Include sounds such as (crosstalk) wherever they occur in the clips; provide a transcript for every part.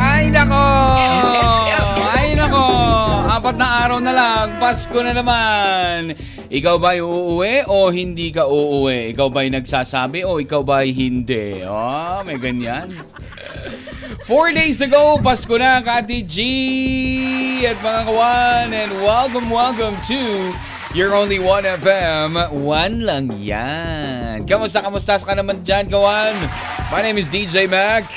Ay nako! (laughs) Ay nako! Apat na araw na lang, Pasko na naman. Ikaw ba'y uuwi o hindi ka uuwi? Ikaw ba'y nagsasabi o ikaw ba'y hindi? Oh, may ganyan. Four days to go, Pasko na, Kati G! At mga kawan, and welcome, welcome to your only 1FM. One lang yan. Kamusta, kamusta ka naman dyan, kawan? My name is DJ Mac.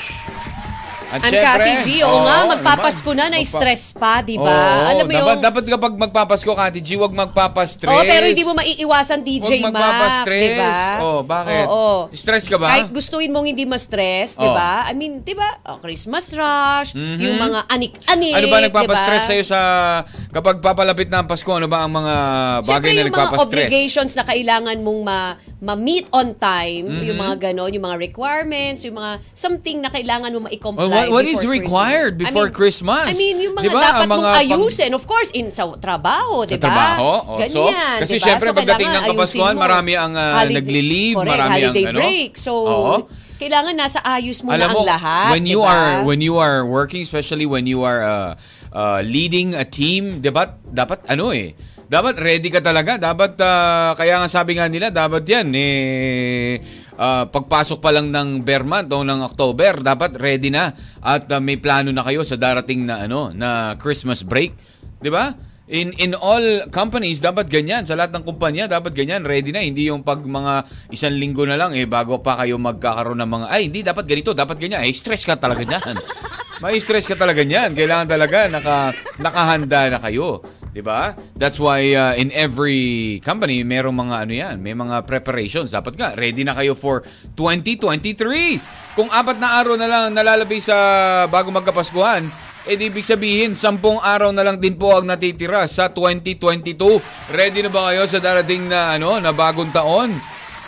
At Ang syempre, Kati G, oo nga, oo, magpapasko na, na-stress pa, di Oo, ba? Alam mo dapat, yung... dapat kapag magpapasko, Kati G, huwag magpapastress. Oo, pero hindi mo maiiwasan DJ Huwag Mac, magpapastress. di ba? Oh, bakit? Oo. Stress ka ba? Kahit gustuin mong hindi ma-stress, di Oo. ba? I mean, di ba? Oh, Christmas rush, Mhm. yung mga anik-anik, Ano ba nagpapastress di ba? sa'yo sa kapag papalapit na ang Pasko? Ano ba ang mga bagay Siyempre, na yung mga nagpapastress? obligations na kailangan mong ma- ma-meet on time, Mhm. yung mga ganon, yung mga requirements, yung mga something na kailangan mo ma-comply Oh, what- what is required Christmas. before Christmas? I mean, yung mga Di ba, dapat ang mga mong ayusin, of course, in sa trabaho, di Sa ba? trabaho? Oh, so, Ganyan, kasi di ba? syempre So, pagdating ng Kapaskuhan, marami ang ah, Holiday- nagli-leave, correct, marami ang holiday ano. break. So, Oo. kailangan nasa ayos mo Alam na mo, ang lahat, when you di ba? are when you are working, especially when you are uh, uh, leading a team, dapat dapat ano eh, dapat ready ka talaga. Dapat uh, kaya nga sabi nga nila, dapat 'yan eh uh, pagpasok pa lang ng bear month o ng October, dapat ready na. At uh, may plano na kayo sa darating na ano na Christmas break, 'di ba? In in all companies dapat ganyan. Sa lahat ng kumpanya dapat ganyan. Ready na. Hindi yung pag mga isang linggo na lang eh bago pa kayo magkakaroon ng mga ay hindi dapat ganito dapat ganyan. Eh stress ka talaga niyan. (laughs) May stress ka talaga niyan. Kailangan talaga naka nakahanda na kayo, 'di ba? That's why uh, in every company merong mga ano 'yan, may mga preparations. Dapat nga ready na kayo for 2023. Kung apat na araw na lang nalalabay sa bago magkapaskuhan, eh ibig sabihin, sampung araw na lang din po ang natitira sa 2022. Ready na ba kayo sa darating na ano, na bagong taon?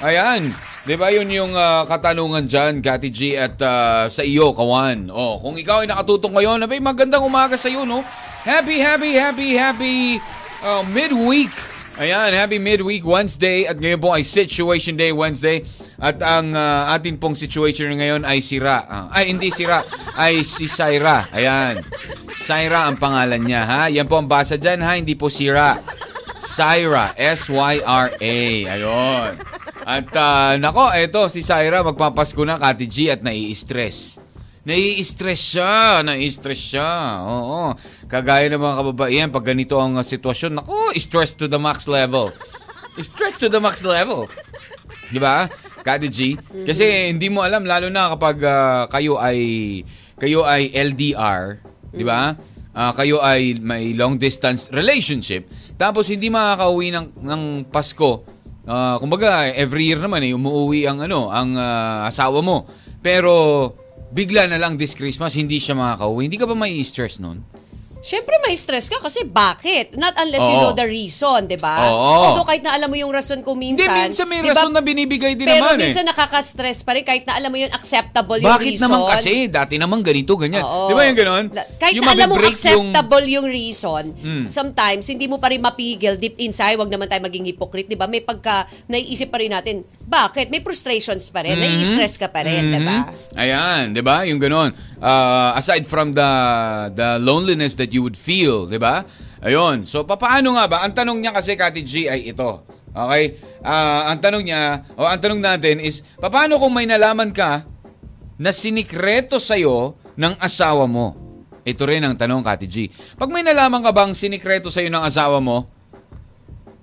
Ayan. 'Di ba yun yung ah, katanungan diyan, Kati G at ah, sa iyo, Kawan. Oh, kung ikaw ay nakatutok ngayon, abay magandang umaga sa iyo, no? Happy, happy, happy, happy ah, midweek. Ayan, happy midweek Wednesday at ngayon po ay Situation Day Wednesday at ang ah, atin pong situation ngayon ay sira. Ah, ay, hindi sira, ay si Syra. Ayan. Syra ang pangalan niya, ha? Yan po ang basa dyan, ha? Hindi po sira. Syra, S-Y-R-A. Ayun. At ah, nako, eto si Syra magpapasko na Kati G at nai-stress. Nai-stress siya, nai-stress siya. Oo. Kagaya ng mga kababaihan pag ganito ang sitwasyon, nako, stress to the max level. Stress to the max level. 'Di ba? Kati G. Kasi hindi mo alam lalo na kapag ah, kayo ay kayo ay LDR, 'di ba? Ah, kayo ay may long distance relationship tapos hindi makakauwi ng ng Pasko. Ah, kumbaga every year naman eh umuwi ang ano, ang ah, asawa mo. Pero bigla na lang this Christmas hindi siya makakauwi. Hindi ka ba may stress noon? Siyempre may stress ka kasi bakit? Not unless you Oo. know the reason, di ba? Oo. Although kahit na alam mo yung rason kung Hindi, minsan. minsan may di ba, rason na binibigay din pero naman eh. minsan nakaka-stress pa rin kahit na alam mo yun acceptable yung Bakit reason. naman kasi? Dati naman ganito, ganyan. Oo. Di ba yung ganon? La- Kahit yung na alam mo mabibreak acceptable yung, reason, Mm. sometimes hindi mo pa rin mapigil deep inside, wag naman tayo maging hypocrite, 'di ba? May pagka naiisip pa rin natin, bakit? May frustrations pa rin, nai-stress ka pa rin, 'di ba? Mhm. Ayan, 'di ba? Yung ganon. Uh, aside from the the loneliness that you would feel, 'di ba? Ayun. So papaano nga ba? Ang tanong niya kasi Kati G ay ito. Okay? Ah, ang tanong niya, o ang tanong natin is, paano kung may nalaman ka na sinikreto sa'yo ng asawa mo? Ito rin ang tanong, Kati G. Pag may nalaman ka bang sinikreto sa'yo ng asawa mo,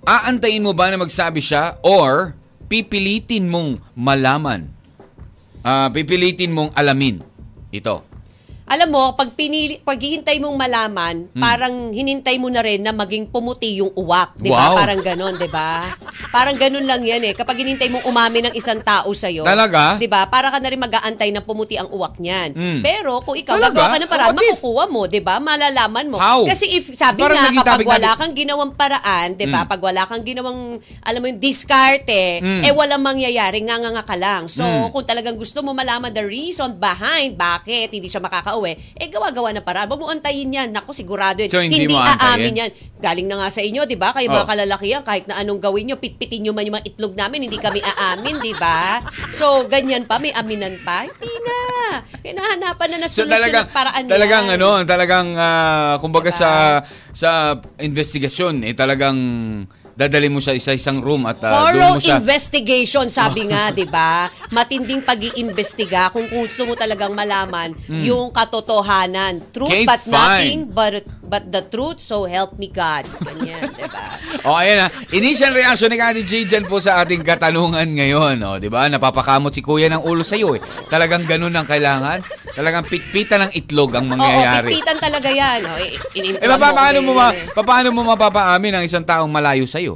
aantayin mo ba na magsabi siya or pipilitin mong malaman? Ah, pipilitin mong alamin ito. Alam mo, pag pinili, pag hihintay mong malaman, parang hinintay mo na rin na maging pumuti yung uwak, 'di ba? Wow. Parang ganon, 'di ba? Parang ganon lang 'yan eh. Kapag hinintay mong umamin ng isang tao sa Talaga? 'di ba? Para ka na rin mag-aantay na pumuti ang uwak niyan. Mm. Pero kung ikaw Talaga? gagawa ka ng paraan, if? makukuha mo, 'di ba? Malalaman mo. How? Kasi if sabi Parang nga kapag topic wala natin. kang ginawang paraan, 'di ba? Mm. Pag wala kang ginawang alam mo yung diskarte, Mm. eh walang mangyayari, nga nga nga ka lang. So, Mm. kung talagang gusto mo malaman the reason behind bakit hindi siya makakauwi, eh gawa-gawa na paraan. Huwag mo antayin yan. Naku, sigurado yun. So, hindi antayin? aamin yan. Galing na nga sa inyo, di ba? Kayo Oh. mga kalalakihan, kahit na anong gawin nyo, pitpitin nyo man yung mga itlog namin, hindi kami aamin, di ba? So, ganyan pa, may aminan pa. Hindi na. Hinahanapan na na So talagang paraan talagang yan. ano, talagang ah, kumbaga Diba? sa sa investigasyon eh talagang dadali mo siya sa isang room at ah, doon mo siya investigation, sabi nga, (laughs) di ba? Matinding pag-iimbestiga kung gusto mo talagang malaman yung katotohanan. Truth. Okay, but fine. nothing but, but the truth, so help me God. Ganyan, di ba? (laughs) O ayan na, initial reaction ni Kati J dyan po sa ating katanungan ngayon. O, di ba? Napapakamot si Kuya ng ulo sa iyo eh. Talagang ganun ang kailangan. Talagang pitpitan ng itlog ang Oo, mangyayari. pipitan talaga yan. O, Eh, pa- paano mo, ma, pa- paano mo mapapaamin ang isang taong malayo sa iyo?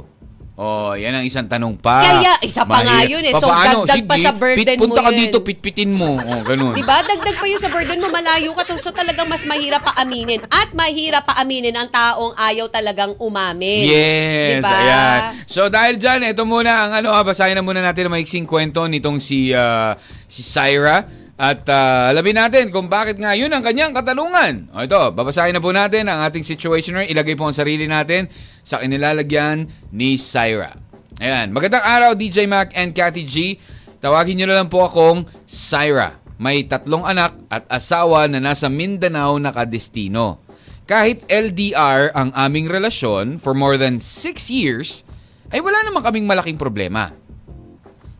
Oh, yan ang isang tanong pa. Kaya, isa pa nga yun eh. So, Papaano? dagdag pa Sige, sa burden punta mo ka yun. dito, pitpitin mo. Oh, ganun. Di ba? Dagdag pa yun sa burden mo, malayo ka to. So talagang mas mahirap pa aminin. At mahirap pa aminin ang taong ayaw talagang umamin. Yes, Diba? ayan. So dahil dyan, ito muna ang ano, ah, basahin na muna natin ang maiksing kwento nitong si ah, si Syra. At ah, alamin natin kung bakit nga yun ang kanyang katanungan. O ito, babasahin na po natin ang ating situationer. Ilagay po ang sarili natin sa kinilalagyan ni Syra. Ayan. Magandang araw, DJ Mac and Cathy G. Tawagin nyo na lang po akong Syra. May tatlong anak at asawa na nasa Mindanao nakadestino. Kahit LDR ang aming relasyon for more than 6 years, ay wala naman kaming malaking problema.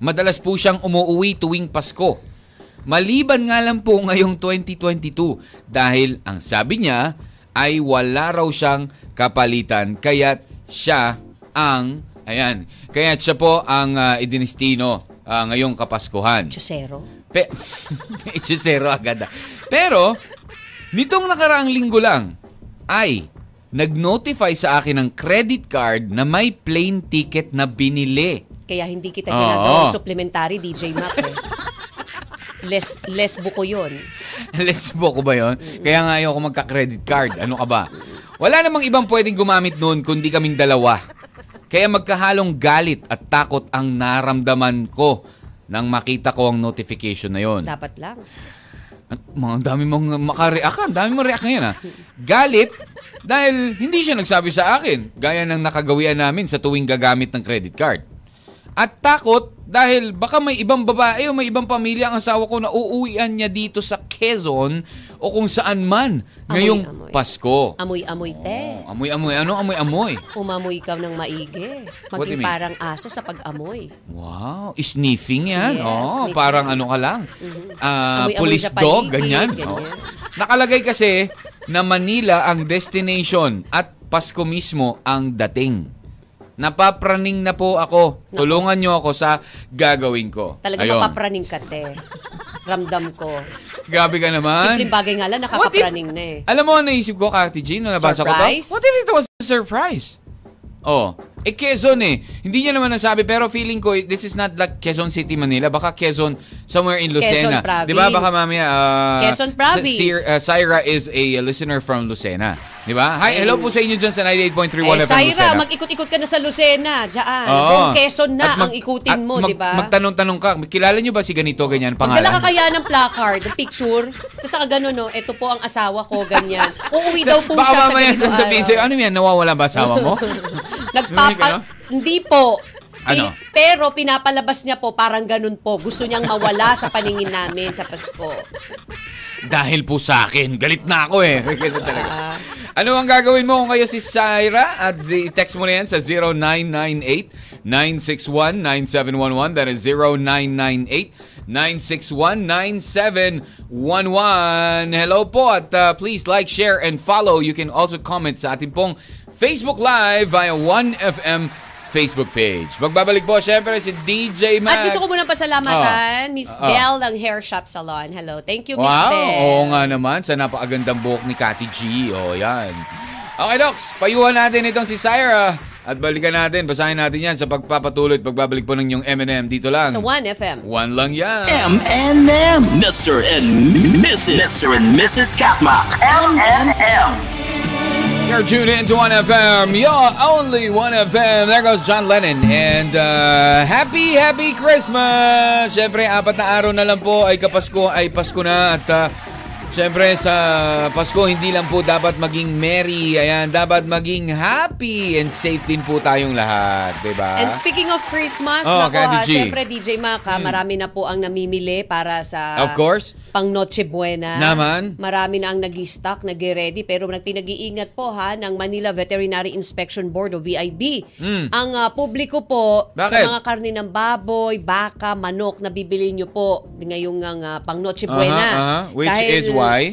Madalas po siyang umuwi tuwing Pasko. Maliban nga lang po ngayong 2022 dahil ang sabi niya ay wala raw siyang kapalitan kaya't siya ang ayan, kaya't siya po ang uh, idinistino ah, ngayong Kapaskuhan. Chusero. Pe (laughs) Hechicero agad. ah. Pero, nitong nakaraang linggo lang, ay nag-notify sa akin ng credit card na may plane ticket na binili. Kaya hindi kita ginagawang supplementary DJ Mac eh. Less, less buko yun. (laughs) Lesbo ko ba yon? Kaya nga ayoko magka-credit card. Ano ka ba? Wala namang ibang pwedeng gumamit noon kundi kaming dalawa. Kaya magkahalong galit at takot ang naramdaman ko nang makita ko ang notification na yon. Dapat lang. Mga dami mong makareact ka. Ang dami mong react ngayon ha. Galit dahil hindi siya nagsabi sa akin. Gaya ng nakagawian namin sa tuwing gagamit ng credit card. At takot dahil baka may ibang babae o may ibang pamilya ang asawa ko na uuwian niya dito sa Quezon o kung saan man ngayong Amoy, amoy. Pasko. Amoy-amoy te. Oh, amoy-amoy. Ano amoy-amoy? (laughs) Umamoy ka ng maigi. Maging parang aso sa pag-amoy. Wow, sniffing yan. Yes, oh, sniffing. parang ano ka lang. Ah, Amoy-amoy police sa dog, paligid, ganyan. ganyan. Oh. Nakalagay kasi na Manila ang destination at Pasko mismo ang dating. Napapraning na po ako. Naku. Tulungan nyo ako sa gagawin ko. Talaga Ayun. mapapraning ka te. Ramdam ko. Grabe ka naman. Simpleng bagay nga lang, What if- nakakapraning na eh. Alam mo, naisip ko, Kati G, nung nabasa Surprise? ko to. What if it was a surprise? Oh, eh Quezon eh. Hindi niya naman nasabi pero feeling ko this is not like Quezon City, Manila. Baka Quezon somewhere in Lucena. Quezon Province. 'Di ba? Baka mamaya uh, Quezon Province. Si, uh, Syra is a listener from Lucena. 'Di ba? Hi, hello po sa inyo diyan sa 98.3 Eh, Syra, Lucena. mag-ikot-ikot ka na sa Lucena. Diyan. Oo. Buong Quezon na mag- ang ikutin mo, mag- di ba? Magtanong-tanong ka, kilala niyo ba si ganito ganyan Magdala pangalan? ka kaya ng placard, ng picture. Tapos saka gano'n, no, ito po ang asawa ko, ganyan. Uuwi daw po Baka siya sa mamaya ganito sasabihin araw. sa'yo, ano yan, nawawala ba asawa mo? (laughs) Narinig ka, no? Hindi po. Ano? Pin- Pero pinapalabas niya po parang ganun po. Gusto niyang mawala sa paningin namin sa Pasko. Dahil po sa akin. Galit na ako eh. (laughs) Ganun talaga. Ah. Ano ang gagawin mo kung kayo si Syra? At text mo na yan sa 0998-961-9711. That is 0998-961-9711. Hello po at uh, please like, share, and follow. You can also comment sa ating pong Facebook Live via 1FM Facebook page. Magbabalik po, syempre, si DJ Mac. At gusto ko munang pasalamatan, Oh. Miss Oh. Belle ng Hair Shop Salon. Hello. Thank you, Miss Wow, Belle. oo nga naman. Sa napakagandang buhok ni Kati G. O, yan. Okay, Docs. Payuhan natin itong si Syra. At balikan natin, basahin natin yan sa pagpapatuloy at pagbabalik po ng yung M&M dito lang. Sa 1FM. One lang yan. M&M. Mr. and Mrs. Mr. and Mrs. Katmak. M&M. You're tuned in to 1FM. You're only 1FM. There goes John Lennon. And uh, happy, happy Christmas! Siyempre, apat na araw na lang po ay kapasko, ay Pasko na. At uh, siyempre, sa Pasko, hindi lang po dapat maging merry. Ayan, dapat maging happy and safe din po tayong lahat. Diba? And speaking of Christmas, Oh, nako ha, G. syempre DJ Mac, ha, marami na po ang namimili para sa Of course. pang Noche Buena. Naman. Marami na ang nag-stock, nag-ready, pero nagpinag-iingat po ha ng Manila Veterinary Inspection Board o VIB. Ang ah, publiko po sa Hmm. Bakit? mga karne ng baboy, baka, manok na bibili nyo po ngayong ah, pang Noche Buena. aha. Which Dahil- is why?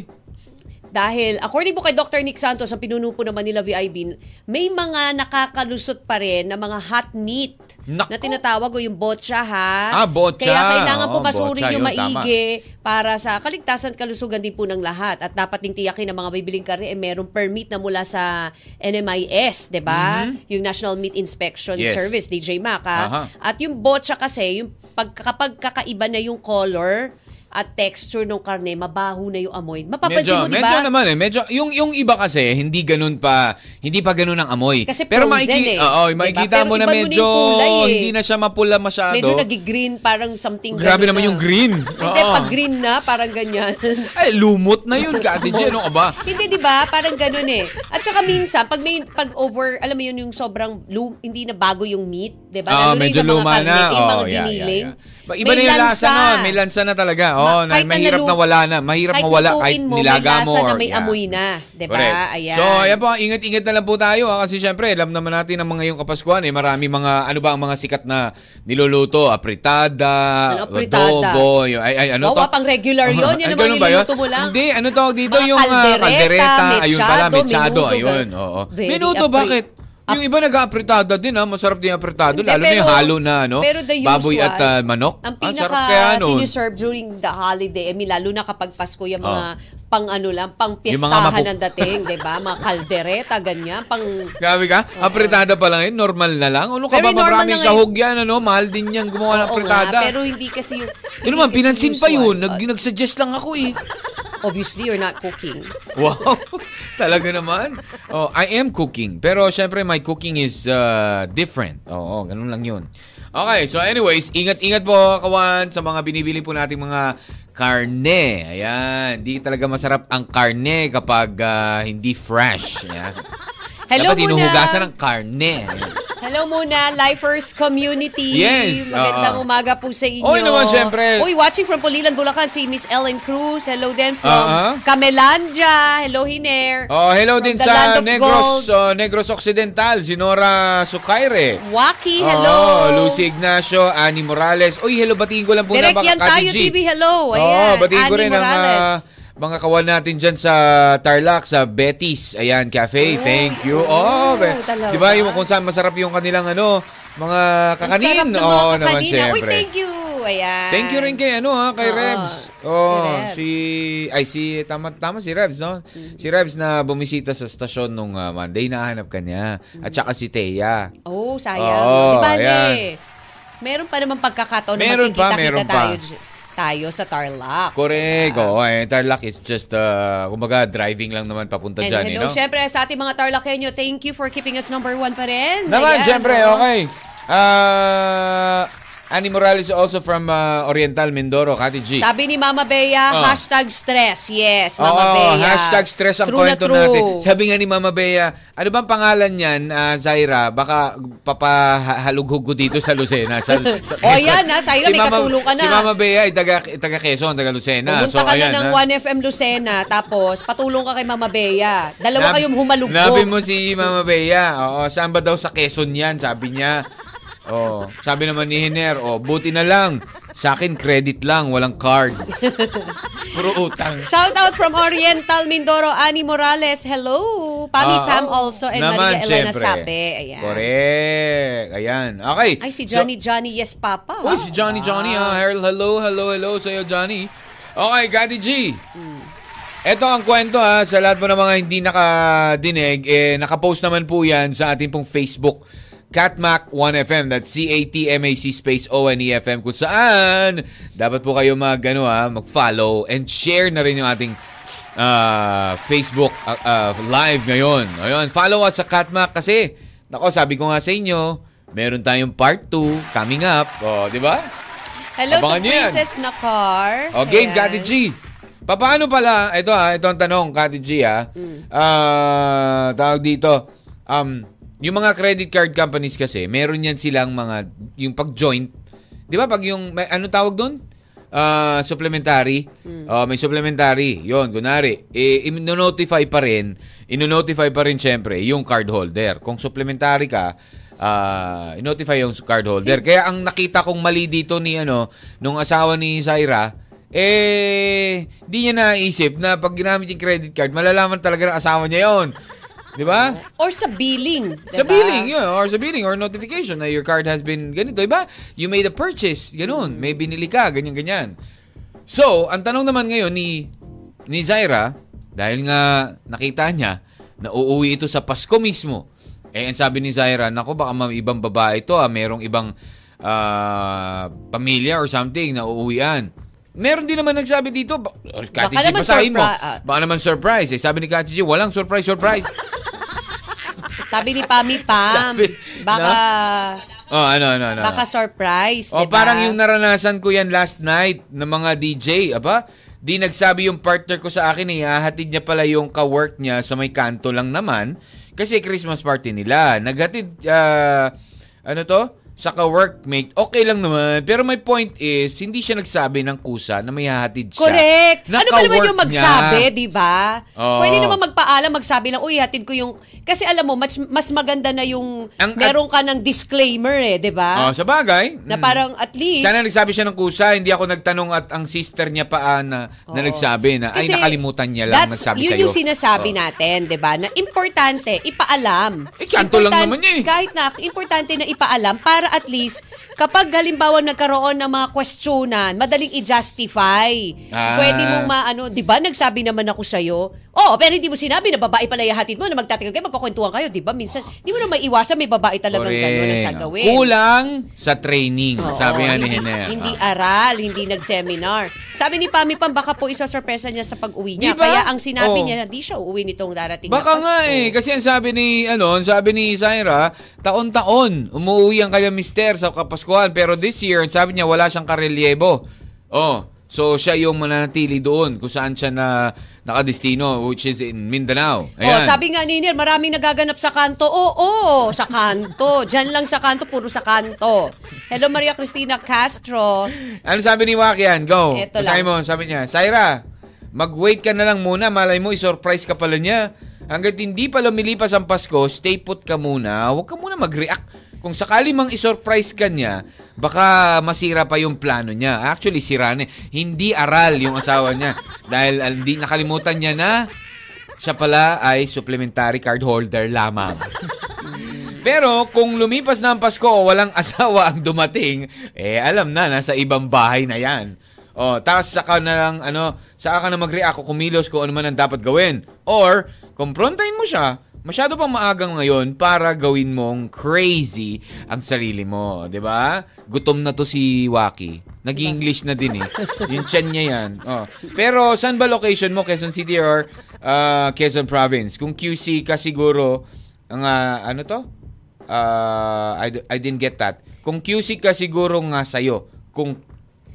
dahil, according po kay Dr. Nick Santos, ang pinuno po ng Manila VIB, may mga nakakalusot pa rin na mga hot meat Naku. na tinatawag o yung botcha ha. Ah, botcha. Kaya kailangan po Oo, masurin botcha, yung yun, tama. maigi para sa kaligtasan at kalusugan din po ng lahat. At dapat ding tiyakin ng mga bibiling karne eh merong permit na mula sa NMIS, 'di ba? Yung National Meat Inspection Mm-hmm. Yes. Service, DJ Mac ha? Aha. At yung botcha kasi, yung pag, kapag kakaiba na yung color at texture ng karne, mabaho na yung amoy. Mapapansin mo, di ba? medyo naman eh. Medyo, yung, yung iba kasi, hindi ganun pa, hindi pa ganun ang amoy. Kasi Pero frozen maiki- eh. Oo, Diba? makikita Pero mo na na medyo, yung kulay eh. hindi na siya mapula masyado. Medyo nag-green, parang something Grabe naman na. yung green. Hindi, pag green na, parang ganyan. (laughs) Ay, lumot na yun, Kati G. Ano ka ba? hindi, di ba? Parang ganun eh. At saka minsan, pag may, pag over, alam mo yun, yung sobrang, lum, hindi na bago yung meat, di ba? Ah, Lalo na medyo yung sa mga luma karne, na. yung mga Oh, yeah, giniling. yeah, yeah. Iba na yung lasa nun. May lansa na talaga. Oh, na, kahit mahirap nalu- na wala na. Mahirap kahit mawala kahit mo, nilaga may mo. lasa na may yeah. amoy na. Di ba? Correct. Ayan. So, ayan po, ingat-ingat na lang po tayo ha, kasi syempre, alam naman natin ang mga yung kapaskuhan eh, marami mga, ano ba ang mga sikat na niluluto, apritada, Ano, apritada? adobo, yung, ay, ay, ano Bawa to? pang regular yun. Yan Ay, naman ganun ba yun? niluluto mo lang. Hindi, ano tawag dito? Mga yung ah, kaldereta, kaldereta, ayun pala, mechado, mechado, ayun. Oo. Very apri- bakit? Yung iba nag-apritada din ha, masarap din Hindi, lalo na yung pero- halo na ano, pero the baboy usual, at ah, manok. Ang Ang pinaka sarap kaya nun. siniserve during the holiday, mean, lalo na kapag Pasko, yung mga pang ano lang, pang piestahan mapu- ng dating, di ba? Mga kaldereta, ganyan, pang... Grabe ka? Apritada pa lang yun? Normal na lang? Ano ka ba? Maraming sahog yan, ano? Mahal din yan gumawa ng apritada. nga, pero hindi kasi yung... Yun hindi naman, pinansin pa yun. Nag, Uh, nag-suggest lang ako eh. Obviously, you're not cooking. (laughs) Wow. Talaga naman. Oh, I am cooking. Pero syempre, my cooking is uh, different. Oo, ganun lang yun. Okay, so anyways, ingat-ingat po, kawan, sa mga binibili po nating mga karne. Ayan, di talaga masarap ang karne kapag ah, hindi fresh. Ayan. Hello Dapat muna. hinuhugasan ng karne. Hello muna, Lifers Community. Yes, Magandang oo. umaga po sa inyo. Oy naman, syempre. Uy, watching from Pulilan, Bulacan, si Miss Ellen Cruz. Hello din from Oo. Camelandia. Hello, Hiner. Oh, hello From din sa Negros, oh, Negros Occidental, si Nora Sukaire. Waki, hello. Oh, Lucy Ignacio, Annie Morales. Uy, hello, batiin ko lang po Direct na yan tayo, TV. Hello. Ayan. Oo, batiin ko Annie rin ang ah, Morales. Mga kawan natin dyan sa Tarlac, sa Betis. Ayan, cafe. Thank you. Oh, talaga? di ba yung kung saan masarap yung kanilang ano, mga Ang kakanin. sarap ng mga Oo, naman. Uy, syempre. thank you. Ayan. Thank you rin kay ano ha, kay Oo, Rebs. kay Oh, Rebs. si ay si tama tama si Rebs, no? Si Rebs na bumisita sa stasyon nung ah, Monday, nahanap ka niya. At saka si Thea. Oh, sayang. Oo, Di ba. Meron pa naman pagkakataon na Meron pa, meron pa. tayo, tayo sa Tarlac. Correct. Oo, eh, Tarlac is just uh, kumbaga driving lang naman papunta And diyan, hello, eh, no? syempre sa ating mga Tarlacenyo, thank you for keeping us number one pa rin. Naman, Ayan, syempre, oh. okay. Uh, Annie Morales also from uh, Oriental Mindoro, Kati G. Sabi ni Mama Bea, Oh. hashtag stress. Yes, Mama Oo, Bea. hashtag stress ang True na kwento true. natin. Sabi nga ni Mama Bea, ano bang pangalan niyan, ah, Zaira? Baka papahalughog ko dito sa Lucena. Sa, (laughs) sa O, yan, ha, Zaira, may katulong ka na. Si Mama Bea ay taga, taga Quezon, taga Lucena. Pumunta ka ayan, na ng ha. 1FM Lucena, tapos patulong ka kay Mama Bea. Dalawa Nab- kayong humalugbo. Nabi mo si Mama Bea. Oo, saan ba daw sa Quezon yan? Sabi niya. Oh, sabi naman ni Hiner, oh, buti na lang. Sa akin, credit lang, walang card. (laughs) Puro utang. Shout out from Oriental Mindoro, Ani Morales. Hello. Pami Ah, Pam oh, also and naman, Maria Elena syempre. Sape. Ayan. Correct. Ayan. Okay. Ay, si So- Johnny Johnny Yes Papa. Uy, Wow. si Johnny Johnny ha. Hello, hello, hello, hello sa'yo, Johnny. Okay, Kati G. Ito ang kwento ha, sa lahat mo ng mga hindi nakadinig, eh, nakapost naman po yan sa ating pong Facebook. Catmac 1FM, that's C-A-T-M-A-C space O-N-E-F-M kung saan dapat po kayo mag, ano, ha, mag-follow and share na rin yung ating ah, Facebook ah, ah, live ngayon. Ayun, follow us sa Catmac kasi, nako, sabi ko nga sa inyo, meron tayong part 2 coming up. O, di ba? Hello Abangan to niyo yan. Princess Nakar. O, game, Ayan. Kati G. Paano pala, ito ha, ito ang tanong, Kati G ha. Ah, tawag dito, um, yung mga credit card companies kasi, meron yan silang mga, yung pag-joint, di ba pag yung, may, ano tawag doon? Ah, supplementary. Oh, may supplementary. Yon, kunari, eh, ino-notify pa rin, ino-notify pa rin syempre yung card holder. Kung supplementary ka, ah, i-notify yung card holder. Kaya ang nakita kong mali dito ni ano, nung asawa ni Zaira, eh, di niya naisip na pag ginamit yung credit card, malalaman talaga ng asawa niya yon. Di ba? Or sa billing. Sa diba? billing, yun. Or sa billing, or notification na your card has been ganito. Diba? You made a purchase. Ganun. May binili ka. Ganyan-ganyan. So, ang tanong naman ngayon ni, ni Zaira, dahil nga nakita niya na uuwi ito sa Pasko mismo. Eh, ang sabi ni Zaira, nako baka may ibang babae ito, ah, merong ibang ah, pamilya or something na uuwian. Meron din naman nagsabi dito, Kati G, basahin mo. surpri- ah. Baka naman surprise. Eh, sabi ni Kati G, walang surprise, surprise. Sabi ni Pami (laughs) Pam, Sabi baka, oh, ano, ano, ano. baka surprise, O diba? parang yung naranasan ko yan last night ng mga DJ, aba? Di nagsabi yung partner ko sa akin eh, hahatid niya pala yung ka-work niya sa may kanto lang naman kasi Christmas party nila. Naghatid, ah, ano to? Sa ka-workmate, okay lang naman. Pero my point is, hindi siya nagsabi ng kusa na may hahatid siya. Correct. Na Ano ba naman yung magsabi, di ba? Oo. Pwede naman magpaalam, magsabi lang, uy, hatid ko yung... Kasi alam mo, mas, mas maganda na yung Ang- meron ka ng disclaimer eh, di ba? Oh, sa bagay. na mm. parang at least... Sana nagsabi siya ng kusa, hindi ako nagtanong at ang sister niya pa ah, na, na Oo. nagsabi na, ay nakalimutan niya lang nagsabi yun sa'yo. yung sinasabi Oh. natin, di ba? Na importante, ipaalam. Eh, kanto lang naman niya eh. Kahit na, importante na ipaalam para at least, kapag halimbawa nagkaroon ng mga questionan, madaling i-justify. Ah. Pwede mong maano, di ba? Nagsabi naman ako sa'yo. Oo, pero hindi mo sinabi na babae pala yahatid mo, na magtatagal kayo, magkukwentuhan kayo, di ba? Minsan, di mo na maiwasan, may babae talagang gano'n ang sagawin. Kulang sa training, Oo, sabi nga ni hindi. Hindi aral, hindi nag-seminar. Sabi ni Pami Pam, baka po isa-sorpresa niya sa pag-uwi niya. Di ba? Kaya ang sinabi Oo. niya, di siya uuwi nitong darating Baka na Pasko. nga eh, kasi ang sabi ni, ano, ang sabi ni Zaira, taon-taon, umuwi ang kanyang mister sa Kapaskuhan. Pero this year, ang sabi niya, wala siyang karelyebo. Oh, so siya yung mananatili doon kung saan siya na nakadestino, which is in Mindanao. Oh, Ayan. sabi nga ni Nir, maraming nagaganap sa kanto. Oo, sa kanto. Diyan lang sa kanto, puro sa kanto. Hello, Maria Cristina Castro. Ano sabi ni Wakian? Go. Eto Basahin lang. mo, sabi niya, Zaira, mag-wait ka na lang muna. Malay mo, i-surprise ka pala niya. Hanggat hindi pa lumilipas ang Pasko, stay put ka muna. Huwag ka muna mag-react. Kung sakali mang i-surprise ka niya, baka masira pa yung plano niya. Actually, sira na. eh. Hindi aral yung asawa niya. Dahil ah, hindi nakalimutan niya na siya pala ay supplementary card holder lamang. Pero kung lumipas na ang Pasko o walang (laughs) asawa ang dumating, eh alam na, nasa ibang bahay na yan. O, tapos saka na lang, ano, saka ka na mag-react o kumilos kung ano man ang dapat gawin. Or, kumprontahin mo siya, masyado pang maagang ngayon para gawin mong crazy ang sarili mo, 'di ba? Gutom na to si Waki. Nag-English na din eh. Yung chan niya yan. Oh. Pero saan ba location mo? Quezon City or ah, Quezon Province? Kung QC ka siguro, ang ah, ano to? Ah, I, I didn't get that. Kung QC ka siguro nga sa'yo. Kung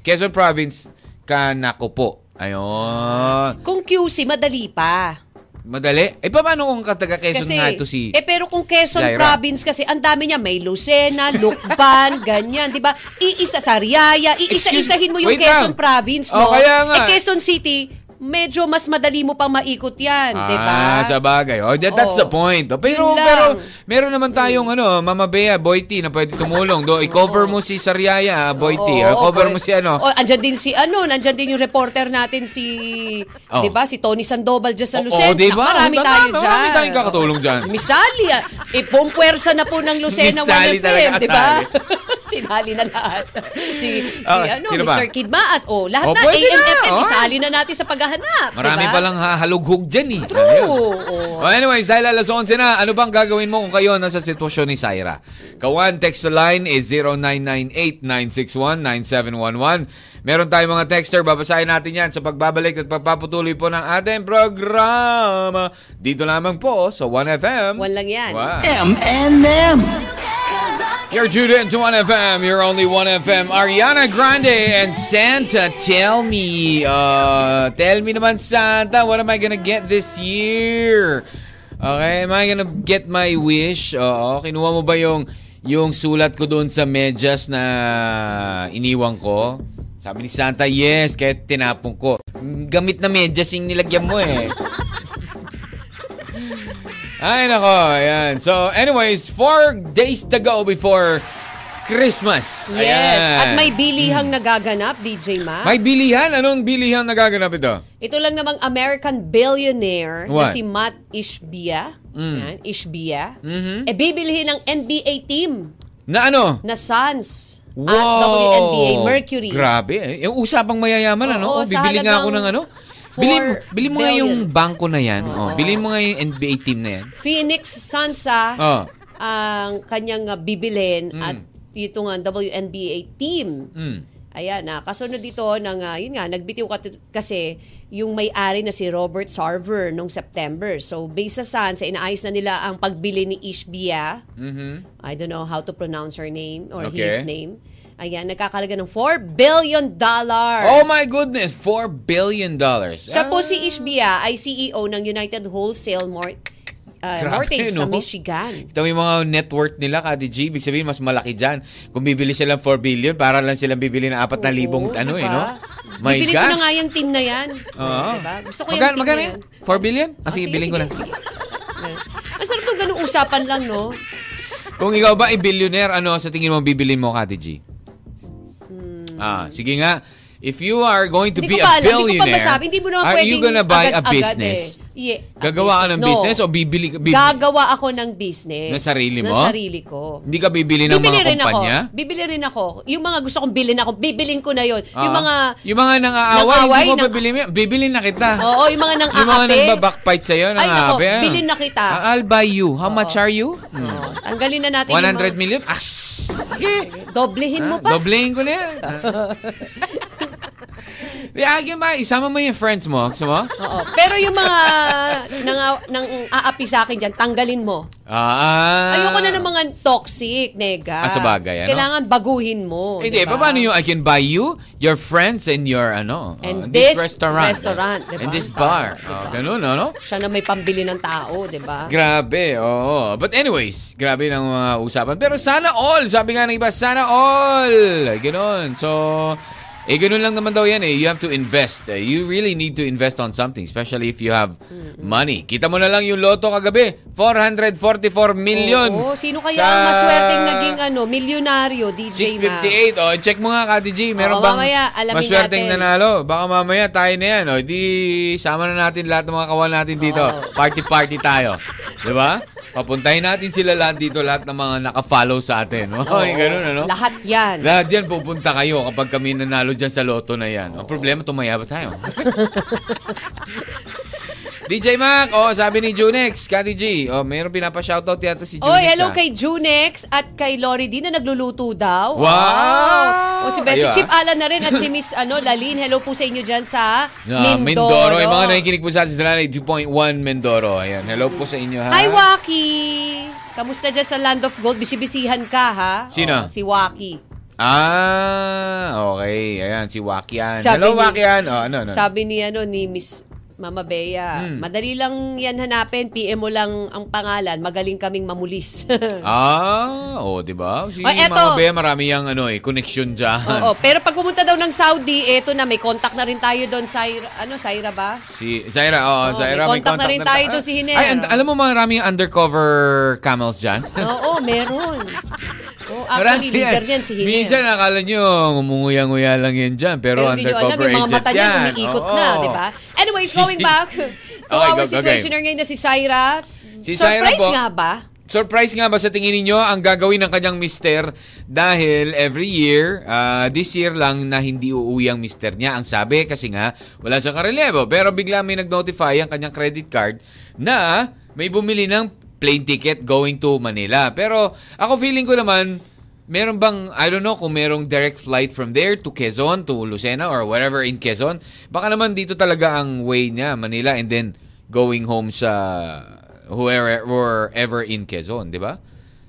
Quezon Province ka nakupo. Ayun. Kung QC, madali pa. Madali. Eh, paano kung kataga Quezon nga ito si... eh pero kung Quezon Zaira? province kasi, ang dami niya, may Lucena, Lukban, (laughs) ganyan, di ba? Iisa Sariaya, iisa-isahin mo yung Wait Quezon lang. province, Oh, no? kaya nga. Eh Quezon City, medyo mas madali mo pang maikot yan, di ba? Ah, sa bagay. Oh, that, that's Oo. the point. Oh, Pero, pero, meron naman tayong, ano, Mama Bea, Boy T, na pwede tumulong. Do, i-cover mo si Sariaya, Boy T. Oo, Oh, cover boy. mo si ano. Oh, andyan din si ano, andyan din yung reporter natin si, Oh. 'di ba? Si Tony Sandoval diyan sa Lucena. di ba? Marami Tama, tayo marami diyan. tayong kakatulong dyan. Misali, ah. eh buong puwersa na po ng Lucena 1FM, talaga di ba? (laughs) Sinali na lahat. Si, si Okay, ano? Mr. Kid Maas. Oh, lahat Oh, na AM/FM, oh. isali na natin sa paghahanap, Marami di ba? palang hahalughog dyan eh. True. Oo. Oh, anyways, dahil alas 11 na, ano bang gagawin mo kung kayo nasa sitwasyon ni Syra? Kawan, text line is 0998-961-9711. Meron tayong mga texter, babasahin natin yan sa pagbabalik at pagpaputuloy po ng ating programa. Dito lamang po sa 1FM. One lang yan. Wow. M&M. You're tuned in to 1FM, you're only 1FM. Ariana Grande and Santa, tell me, uh, tell me naman Santa, what am I gonna get this year? Okay, am I gonna get my wish? Oo, kinuha mo ba yung, yung sulat ko doon sa medyas na iniwan ko? Sabi ni Santa, yes, kahit tinapon ko. Gamit na medyas yung nilagyan mo eh. Ay, nako. Ayan. So, anyways, four days to go before Christmas. Yes. Ayan. At may bilihang nagaganap, DJ Ma. May bilihan? Anong bilihan nagaganap ito? Ito lang namang American billionaire na What? si Matt Ishbia. Yan, Ishbia. Mhm. E bibilhin ng NBA team Na ano? na Suns Wow! at WNBA Mercury. Grabe. eh. Yung usapang mayayaman, ano? Oo, Oh, bibili nga ako ng ano? Bili, bili mo nga yung bangko na yan. Oh, bili mo nga yung NBA team na yan. Phoenix Suns ah, Oh. ang kanyang uh, bibilhin at ito nga WNBA team. Mm. Ayan na, kasunod dito ng, ah, yun nga, nagbitiw kat- kasi yung may-ari na si Robert Sarver noong September. So, based sa Suns, eh, inaayos na nila ang pagbili ni Ishbia. Mhm. I don't know how to pronounce her name or Okay. his name. Ayan, nagkakalaga ng 4 billion dollars. Oh my goodness! 4 billion dollars. Siya po si Ishbia ay CEO ng United Wholesale Mort uh, Grabe, Mortgage sa no? Michigan. Ito yung mga net worth nila, Kati G. Ibig sabihin, mas malaki dyan. Kung bibili silang 4 billion, para lang silang bibili ng 4 na libong Oo, ano eh, diba? no? My Bibili ko gosh. na nga yung team na yan. Oo. Diba? Gusto ko Magkano, yung team na yan? yan. 4 billion? Ah, Ah, sige, bilhin ko na. sige. Ang sarap kung ganun usapan lang, no? Kung ikaw ba i-billionaire, ano sa tingin mo bibilin mo, Kati G? Ah, sige nga. If you are going to. Hindi be a hindi billionaire, masabi. Hindi mo naman are you gonna buy a agad-agad business? Eh. Yeah, a Gagawa ka ng No. business o bibili ka? bib- Gagawa ako ng business. Na sarili mo? Na sarili ko. Hindi ka bibili ng Bibili mga rin kumpanya? ako. Bibili rin ako. Yung mga gusto kong bilhin ako, bibilin ko na yon. Yung Ah. mga Yung mga nang-aaway, Nang-away, hindi mo nang- bibili mo. Bibili na kita. Oo, yung mga nang (laughs) Yung mga aapi. nagbabackfight sa'yo, Ay, nako, nang-aapi. ah. bilhin na kita. Ah, I'll buy you. How much are you? Tanggalin na natin 100 yung mga, million? Okay. Doblehin mo pa. Doblehin ko na yan. (laughs) Yagyan ba? Isama mo yung friends mo. Gusto mo? Oo. Pero yung mga nang, nang aapi sa akin dyan, tanggalin mo. Ah. Ayoko na ng mga toxic, nega. Ah, sa bagay, ano? Kailangan baguhin mo. Hindi, diba? paano yung I can buy you, your friends, and your ano, And uh, this restaurant. restaurant, diba? And this bar. Oh, ganun, ano? Siya na may pambili ng tao, di ba? Grabe, oo. But anyways, grabe ng mga usapan. Pero sana all, sabi nga ng iba, sana all. Ganun. So, eh, ganun lang naman daw yan eh. You have to invest. Eh, You really need to invest on something, especially if you have money. Kita mo na lang yung loto kagabi, 444 million. Oo, sino kaya ang maswerteng naging ano, milyonaryo, DJ Ma? 658. Oh, check mo nga, Kati G. Meron Oo, bang mamaya, maswerteng natin. nanalo? Baka mamaya tayo na yan. O, di, sama na natin lahat ng mga kawan natin dito. Party-party tayo. Di ba? Papuntahin natin sila lahat dito, lahat ng mga naka-follow sa atin. Oh, (laughs) yung ganun, ano? Lahat yan. Lahat yan pupunta kayo kapag kami nanalo dyan sa loto na yan. Ang problema, tumaya ba tayo? (laughs) DJ Mac, oh, sabi ni Junex, Kati G, oh, mayroong pinapa-shoutout yata si Junex. Oy, hello ah. kay Junex at kay Lori D na nagluluto daw. Wow! O si Bessie ah. Chip Alan na rin at si Miss (laughs) ano, Lalin. Hello po sa inyo dyan sa Yeah, Mindoro. Mindoro. Yung mga nakikinig po sa atin sa Lanay 2.1 Mindoro. Ayan. Hello po sa inyo, ha? Hi, Waki! Kamusta dyan sa Land of Gold? Bisibisihan ka, ha? Sino? Oh, si Waki. Ah, okay. Ayan, si Wakian. Sabi Hello, ni- Wakian. Oh, ano, ano? Sabi ni ano ni Miss Mama Bea, Hmm. madali lang yan hanapin. PM mo lang ang pangalan. Magaling kaming mamulis. (laughs) Ah, oh, 'di ba? Si Oh, eto. Mama Bea marami yang ano eh, connection diyan. Oo, pero pag pumunta daw ng Saudi, eto na, may contact na rin tayo doon. Saira, ano, Saira ba? Si Zaira, oh, Oo, Zaira, may contact na rin tayo doon si Hiner. Ay, and- alam mo maraming undercover camels diyan. Oo, meron. (laughs) Oh, actually, Marami leader yan. niyan si Hiner. Minsan akala nyo, umunguya-nguya lang yan dyan. Pero, Pero hindi nyo alam, undercover yung mga agent mata niya yan. umiikot na, di ba? Anyways, (laughs) going back to Okay, our go- go, situationer ngayon na si Syra. Si Syra Surprise po. nga ba? Surprise nga ba sa tingin ninyo ang gagawin ng kanyang mister dahil every year, ah, this year lang na hindi uuwi ang mister niya. Ang sabi kasi nga, wala siyang karelyebo. Pero bigla may nag-notify ang kanyang credit card na may bumili ng plane ticket going to Manila. Pero ako feeling ko naman, meron bang, I don't know kung merong direct flight from there to Quezon, to Lucena or wherever in Quezon. Baka naman dito talaga ang way niya, Manila, and then going home sa whoever, wherever in Quezon, di ba?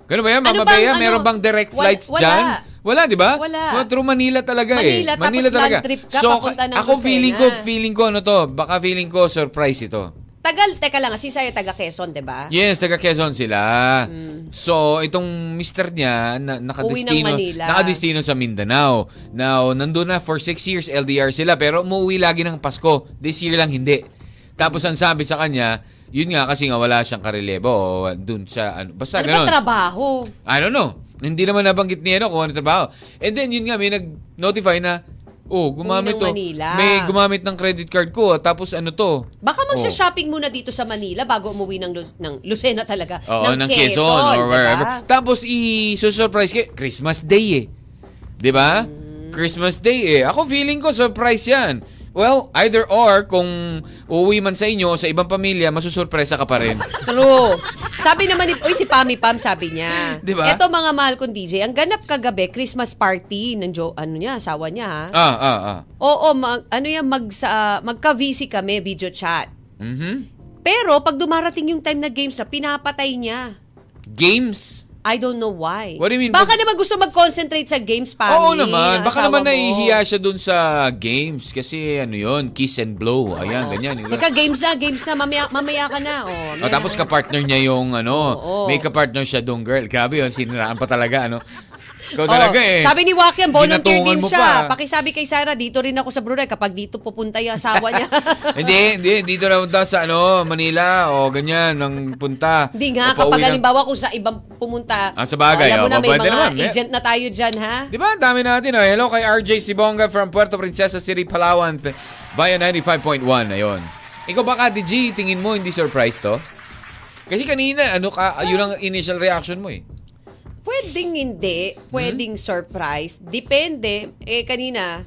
Ganun ba yan, Ano Mama bang, Bea? ano? Meron bang direct flights wala. dyan? Wala, di ba? Wala. Oh, through Manila talaga Manila, eh. tapos land trip ka, papunta ng ako feeling ko, feeling ko ano to, baka feeling ko surprise ito. Tagal, teka lang, si Syra taga Quezon, di ba? Yes, taga Quezon sila. So, itong mister niya, na, nakadestino, nakadestino sa Mindanao. Now, nandun na for six years, LDR sila, pero umuwi lagi ng Pasko. This year lang hindi. Tapos ang sabi sa kanya, yun nga kasi nga wala siyang karelebo o dun sa, ano, basta Ano ganun. trabaho? I don't know. Hindi naman nabanggit niya ano kung ano trabaho. And then, yun nga, may nag-notify na, oh, gumamit ng to. Manila. May gumamit ng credit card ko. Tapos ano to? Baka Oh. magsha-shopping muna dito sa Manila bago umuwi ng, ng Lucena talaga. Oo, ng, Quezon, Quezon, or di ba? wherever. Tapos i-surprise kayo, Christmas Day eh. 'Di ba? Hmm. Christmas Day eh. Ako feeling ko surprise 'yan. Well, either or, kung uuwi man sa inyo o sa ibang pamilya, masusurpresa ka pa rin. True. Sabi naman ni, uy, si Pami Pam, sabi niya. Di ba? Eto mga mahal kong DJ, ang ganap kagabi, Christmas party ng jo, ano niya, asawa niya ha. ah, ah, ah. Oo, mag, ano yan, mag, sa, magka-VC kami, video chat. Mhm. Pero pag dumarating yung time na games na, pinapatay niya. Games. I don't know why. What do you mean? Baka Pag- naman gusto mag-concentrate sa games, Pami. Oo naman. Baka naman mo. nahihiya siya dun sa games. Kasi ano yon kiss and blow. Ayan, ganyan. Teka, games na, games na, mamaya, mamaya ka na. Oh, O, tapos kapartner niya yung ano, Oo. may kapartner siya dong girl. Grabe yun, siniraan pa talaga, ano. Ikaw Oh, talaga eh. Sabi ni Wakian, volunteer Ginatungan din siya. pa. Pakisabi kay Sarah, dito rin ako sa Brunei kapag dito pupunta yung asawa niya. (laughs) hindi, hindi. Dito na punta sa ano, Manila o ganyan, nang punta. Hindi nga, kapag ng- halimbawa kung sa ibang pumunta, Ah, sa bagay, alam mo oh, na may mga naman, agent na tayo dyan, ha? Di ba? Ang dami natin. Oh. Hello kay RJ Sibonga from Puerto Princesa City, Palawan via 95.1. Ayun. Ikaw ba, Kati G, tingin mo hindi surprise to? Kasi kanina, ano ka, yun ang initial reaction mo eh. Pwedeng hindi, pwedeng surprise. Depende. Eh, kanina,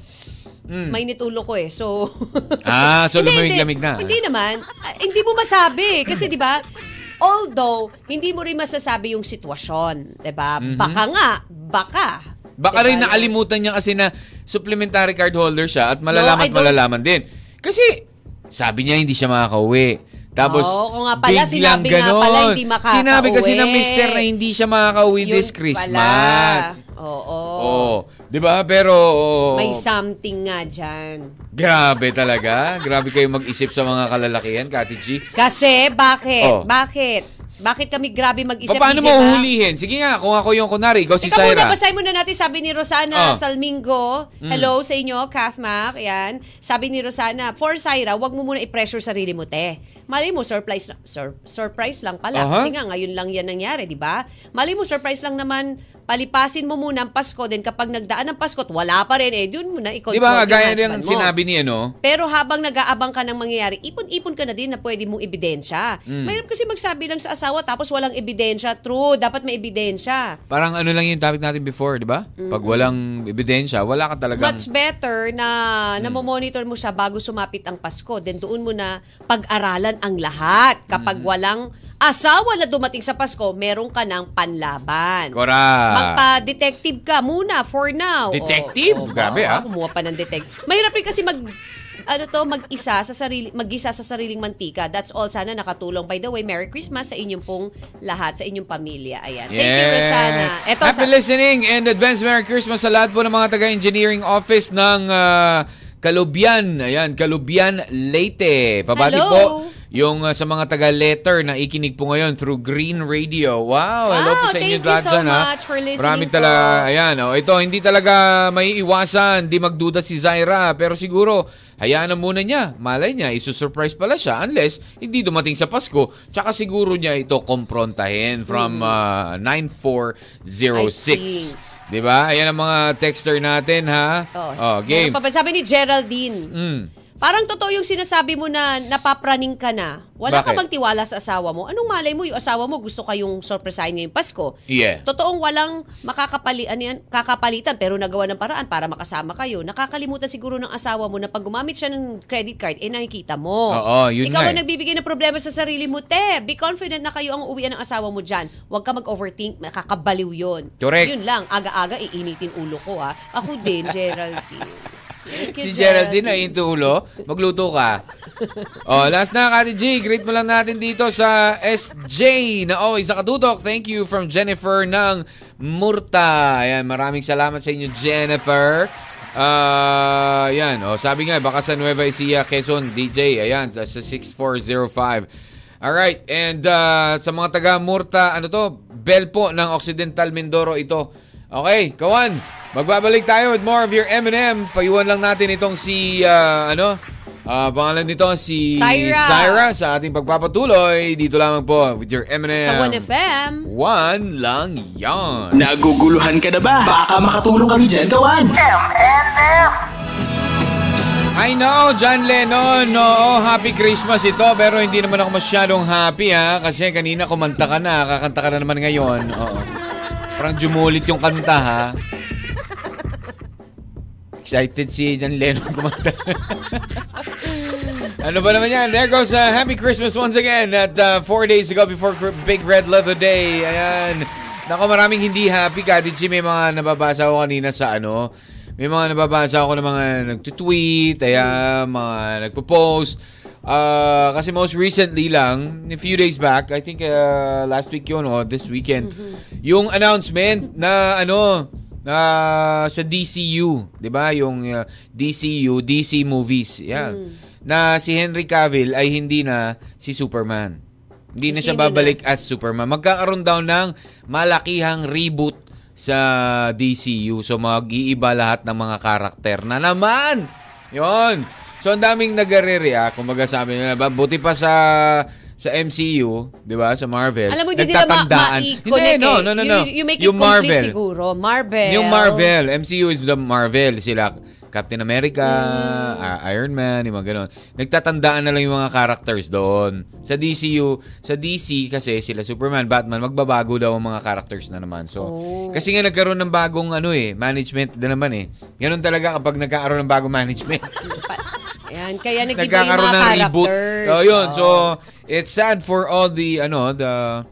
mainit ulo ko eh. So, Hmm. (laughs) Ah, so Hindi, lumamig-lamig na. Hindi naman. Ah, hindi mo masabi. Kasi di ba, although, hindi mo rin masasabi yung sitwasyon. Di ba? Baka nga, baka. Baka Diba? rin nakalimutan niya kasi na supplementary card holder siya at malalaman No, at malalaman din. Kasi sabi niya hindi siya makakauwi. Tapos, Oo, kung nga pala, sinabi nga ganon. pala, hindi makakauwi. Sinabi kasi ng mister na hindi siya makakauwi Yun this pala. Christmas. Oo. Oo. Di ba? Pero, May something nga dyan. grabe talaga. Grabe kayo mag-isip sa mga kalalakihan, Kati G. Kasi, bakit? Oh. Bakit? Bakit kami grabe mag-isip? Pa- paano mo ba? uhulihin? Sige nga, kung ako yung kunari, ikaw si Teka muna, Syra. basahin muna natin. Sabi ni Rosana Oh. Salmingo, hello sa inyo, Kathmak. Ayan. Sabi ni Rosana, for Syra, wag mo muna i-pressure sarili mo, te. Mali mo, surprise, sur- surprise lang pala. Aha. Kasi nga, ngayon lang yan nangyari, di ba? Mali mo, surprise lang naman. Palipasin mo muna ang Pasko, then kapag nagdaan ng Pasko wala pa rin, eh, dun mo na i-control Di ba, yung gaya mo. sinabi ni ano, Pero habang nag-aabang ka ng mangyayari, ipon-ipon ka na din na pwede mong ebidensya. Mm. Mahirap kasi magsabi lang sa asawa tapos walang ebidensya. True, dapat may ebidensya. parang ano lang yung topic natin before, di ba? Pag walang ebidensya, wala ka talagang... Much better na namomonitor mo siya bago sumapit ang Pasko. Then doon mo na pag-aralan ang lahat. Kapag walang asawa na dumating sa Pasko, meron ka ng panlaban. Correct. Magpa-detective ka muna for now. Detective? Oo, oo, Grabe, oo, ah. Kumuha pa ng detective. Mahirap rin kasi mag ano to, mag-isa sa sarili, mag-isa sa sariling mantika. That's all sana nakatulong. By the way, Merry Christmas sa inyong pong lahat, sa inyong pamilya. Ayan. Thank you, Rosana. Eto, Happy sa, listening and advance Merry Christmas sa lahat po ng mga taga-engineering office ng ah, Kalubian. Ayan, Kalubian Leyte. Pabati Hello. po yung uh, sa mga taga-letter na ikinig po ngayon through Green Radio. Wow, hello po Wow, sa inyo thank you lahat so dyan, ha. much for listening Maraming po. tala, ayan, oh, ito, hindi talaga may iwasan, di magduda si Zaira, pero siguro, hayaan na muna niya. Malay niya, isusurprise pala siya unless hindi dumating sa Pasko. Tsaka siguro niya ito komprontahin from uh, 9406. Di ba? Ayan ang mga texter natin, ha? Oh, Oh, pa ba? Sabi ni Geraldine, Mm. Parang totoo yung sinasabi mo na napapraning ka na. Wala ka Bakit? bang tiwala sa asawa mo? Anong malay mo yung asawa mo gusto kayong surprisein ngayong Pasko? Yeah. Totoong walang makakapali, ano yan, kakapalitan pero nagawa ng paraan para makasama kayo. Nakakalimutan siguro ng asawa mo na pag gumamit siya ng credit card, eh nakikita mo. Oo, yun Ikaw nga ang eh. nagbibigay ng problema sa sarili mo, te. Be confident na kayo ang uuwian ng asawa mo dyan. Huwag ka mag-overthink, nakakabaliw yun. Correct. Yun lang, aga-aga iinitin ulo ko ha. Ako din, Geraldine. Si Geraldine ay into ulo. Magluto ka. oh, last na, Kati G. Greet mo lang natin dito sa SJ na always nakatutok. Thank you from Jennifer ng Murta. Ayan, maraming salamat sa inyo, Jennifer. Ah, yan. Oh, sabi nga, baka sa Nueva Ecija, Quezon, DJ. Ayan, sa 6405. Alright, and uh, sa mga taga Murta, ano to? Bell po ng Occidental Mindoro ito. Okay, Kawan, magbabalik tayo with more of your M&M. Payuhan lang natin itong si, uh, ano, uh, pangalan nito si Syra. Syra sa ating pagpapatuloy. Dito lamang po with your M&M. Sa 1FM. One lang yan. Naguguluhan ka na ba? Baka makatulong kami dyan, kawan. M&M. I know, John Lennon. No, happy Christmas ito. Pero hindi naman ako masyadong happy ha. Kasi kanina kumanta ka na. Kakanta ka na naman ngayon. Oo. Parang jumulit yung kanta ha. Excited si John Lennon kumanta. (laughs) ano ba naman yan? There goes uh, Happy Christmas once again at uh, four days ago before Big Red Leather Day. Ayan. Nako, maraming hindi happy. Kadichi, may mga nababasa ko kanina sa ano. May mga nababasa ako ng mga nagtutweet, ayan, mga nagpo-post. Uh, kasi most recently lang, a few days back, I think uh, last week yun o this weekend, yung announcement na ano, na sa DCU, 'di ba? Yung uh, DCU, DC movies, yeah. Na si Henry Cavill ay hindi na si Superman. Hindi na siya babalik as Superman. Magkakaroon daw ng malakihang reboot sa DCU. So mag-iiba lahat ng mga karakter na naman. 'Yon. So ang daming nagre-react, kumbaga sabi nila, "Ba, buti pa sa sa MCU, 'di ba? Sa Marvel. Alam mo, hindi nila ma- nagtatandaan." ma-connect Hindi, no, eh. no, no, no. You, you make it Yung complete Marvel. siguro. Marvel. Yung Marvel, MCU is the Marvel. Sila Captain America, Mm. ah, Iron Man, yung mga ganun. Nagtatandaan na lang yung mga characters doon. Sa DCU, sa DC kasi sila Superman, Batman, magbabago daw ang mga characters na naman. So, Oh. kasi nga nagkaroon ng bagong ano eh, management na naman eh. Ganun talaga kapag nagkakaroon ng bagong management. (laughs) Ayan, kaya nag-iba yung mga ng reboot. characters. Oh, yun. Oh. So, it's sad for all the, ano, the,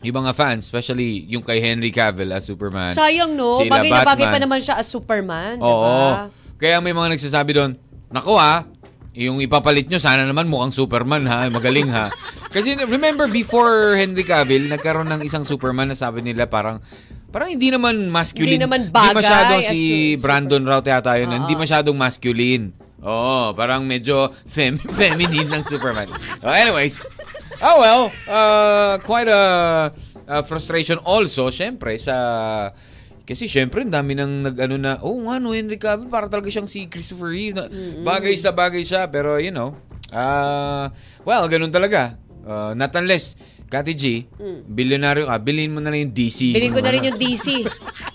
yung mga fans, especially yung kay Henry Cavill as Superman. Sayang no, Sila bagay na bagay Batman. pa naman siya as Superman, di Oo. ba? Kaya may mga nagsasabi doon, Naku ah, yung ipapalit nyo, sana naman mukhang Superman ha, magaling ha. (laughs) Kasi remember before Henry Cavill, nagkaroon ng isang Superman na sabi nila parang, parang hindi naman masculine. Hindi naman bagay masyadong as si Brandon Routh yata yun, Oo. hindi masyadong masculine. Oo, parang medyo fem- (laughs) feminine ng Superman. Oh, anyways, oh well, uh, quite a, a frustration also, syempre, sa kasi syempre, ang dami nang nag-ano na, oh, ano, Henry Cavill, para talaga siyang si Christopher Reeve. Na, Bagay sa bagay siya, pero you know, ah, well, ganun talaga. Uh, not unless, Kati G, bilyonaryo ka, bilhin mo na lang yung DC. Bilhin ko na rin yung DC.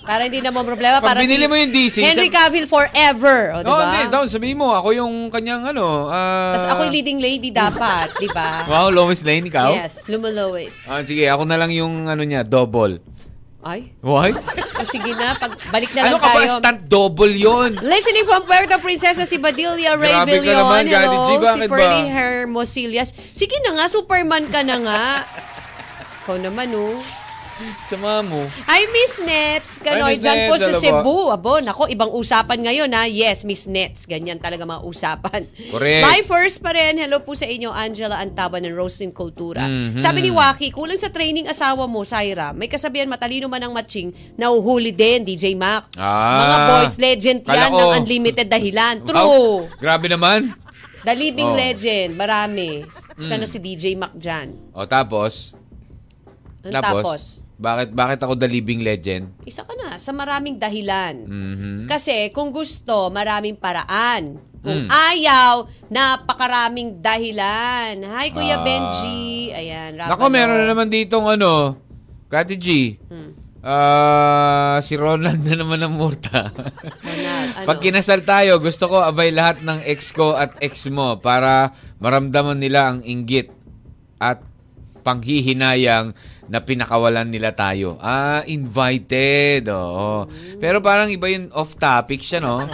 Para hindi na mo problema. Pag Para binili si mo yung DC, Henry Cavill forever. O, Oh, ba? hindi, tapos sabihin mo, ako yung kanyang ano, ah... Tapos ako yung leading lady dapat, di ba? Wow, Lois Lane, ikaw? Yes, Lumalois. Ah, sige, ako na lang yung ano niya, double. Ay, What? o sige na, pag balik na lang ano ka ba, tayo. stunt double yon? Listening from Puerto Princesa, si Badilla Ray Grabe ka Villion. naman, Gadi G, Hello, si? Fernie Hermosillas. Sige na nga, Superman ka na nga. Ikaw naman, oh. Sama mo. Hi, Miss Nets. Kanoy, Hi, dyan po sa po. Cebu. Abo, nako, ibang usapan ngayon ha. Yes, Miss Nets. Ganyan talaga mga usapan. Correct. Bye first pa rin. Hello po sa inyo, Angela Antaban ng Roslyn Kultura. Mhm. Sabi ni Waki, kulang sa training asawa mo, Syra. May kasabihan, matalino man ang matching, nauhuli din, DJ Mac. Ah. mga boys legend yan ko- ng unlimited dahilan. True. grabe naman. The living Oh. Mm. legend. Marami. Sana si DJ Mac dyan. O tapos, Ang tapos, bakit bakit ako the living legend? isa ka na sa maraming dahilan. Mhm. Kasi kung gusto, maraming paraan. Kung Mm. ayaw, napakaraming dahilan. Hi, Kuya Ah. Benji. Ayan, Rapalo. Nako, meron na naman ditong ano, Kati G. Hmm. Ah, si Ronald na naman ang murta. (laughs) Ronald, ano? Pag kinasal tayo, gusto ko abay lahat ng ex ko at ex mo para maramdaman nila ang inggit at panghihinayang na pinakawalan nila tayo. Ah, invited. Oo. Pero parang iba yun off topic siya, no?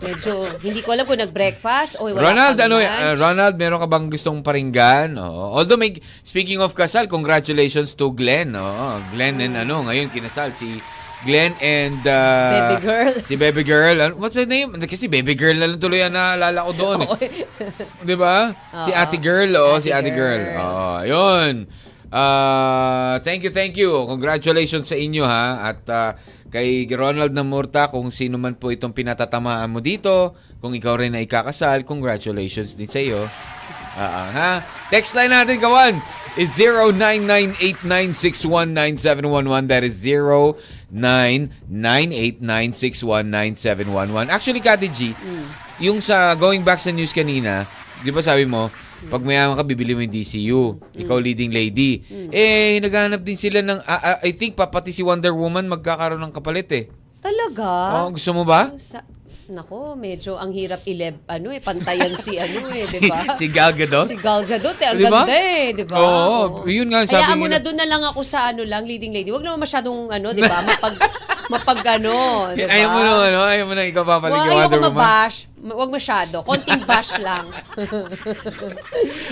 Medyo, hindi ko alam kung nag-breakfast o wala Ronald, ano, uh, Ronald, meron ka bang gustong paringgan? Oo. Although may speaking of kasal, congratulations to Glenn. Oo. Glenn and ano, ngayon kinasal si Glenn and uh, Baby girl. Si Baby Girl. Ano- What's her name? Kasi Baby Girl na lang tuloy ang naalala ko doon. Eh. 'Di ba? Si Oo. Ate Girl, oh, si Ate Ate Girl. Girl. Oo, 'yun. Ah, thank you, thank you. Congratulations sa inyo ha at ah, kay Ronald Namurta kung sino man po itong pinatatamaan mo dito, kung ikaw rin ay ikakasal, congratulations din sa iyo. Ah, ah, ha? Text line natin kawan is 099896197111. That is 099896197111. Actually, Kati G, yung sa going back sa news kanina, di ba sabi mo, pag mayaman ka, bibili mo yung DCU. Ikaw leading lady. Eh, naghahanap din sila ng, ah, ah, I think, papati si Wonder Woman magkakaroon ng kapalit eh. Talaga? Oh, gusto mo ba? Sa, nako, medyo ang hirap ileb, ano eh, pantayan si ano eh, (laughs) di ba? si Gal Gadot? Si Gal Gadot, eh, ang Di ba? ganda eh, di ba? Oo, yun nga, sabi Kaya mo nila- na doon na lang ako sa ano lang, leading lady. Huwag naman masyadong ano, di ba? (laughs) Mapag, mapag ano, di ba? Ayaw mo na, ano, ayaw mo na ikaw Wag, kay ayoko Wonder Woman. mabash. Ma- Huwag masyado. Konting bash lang.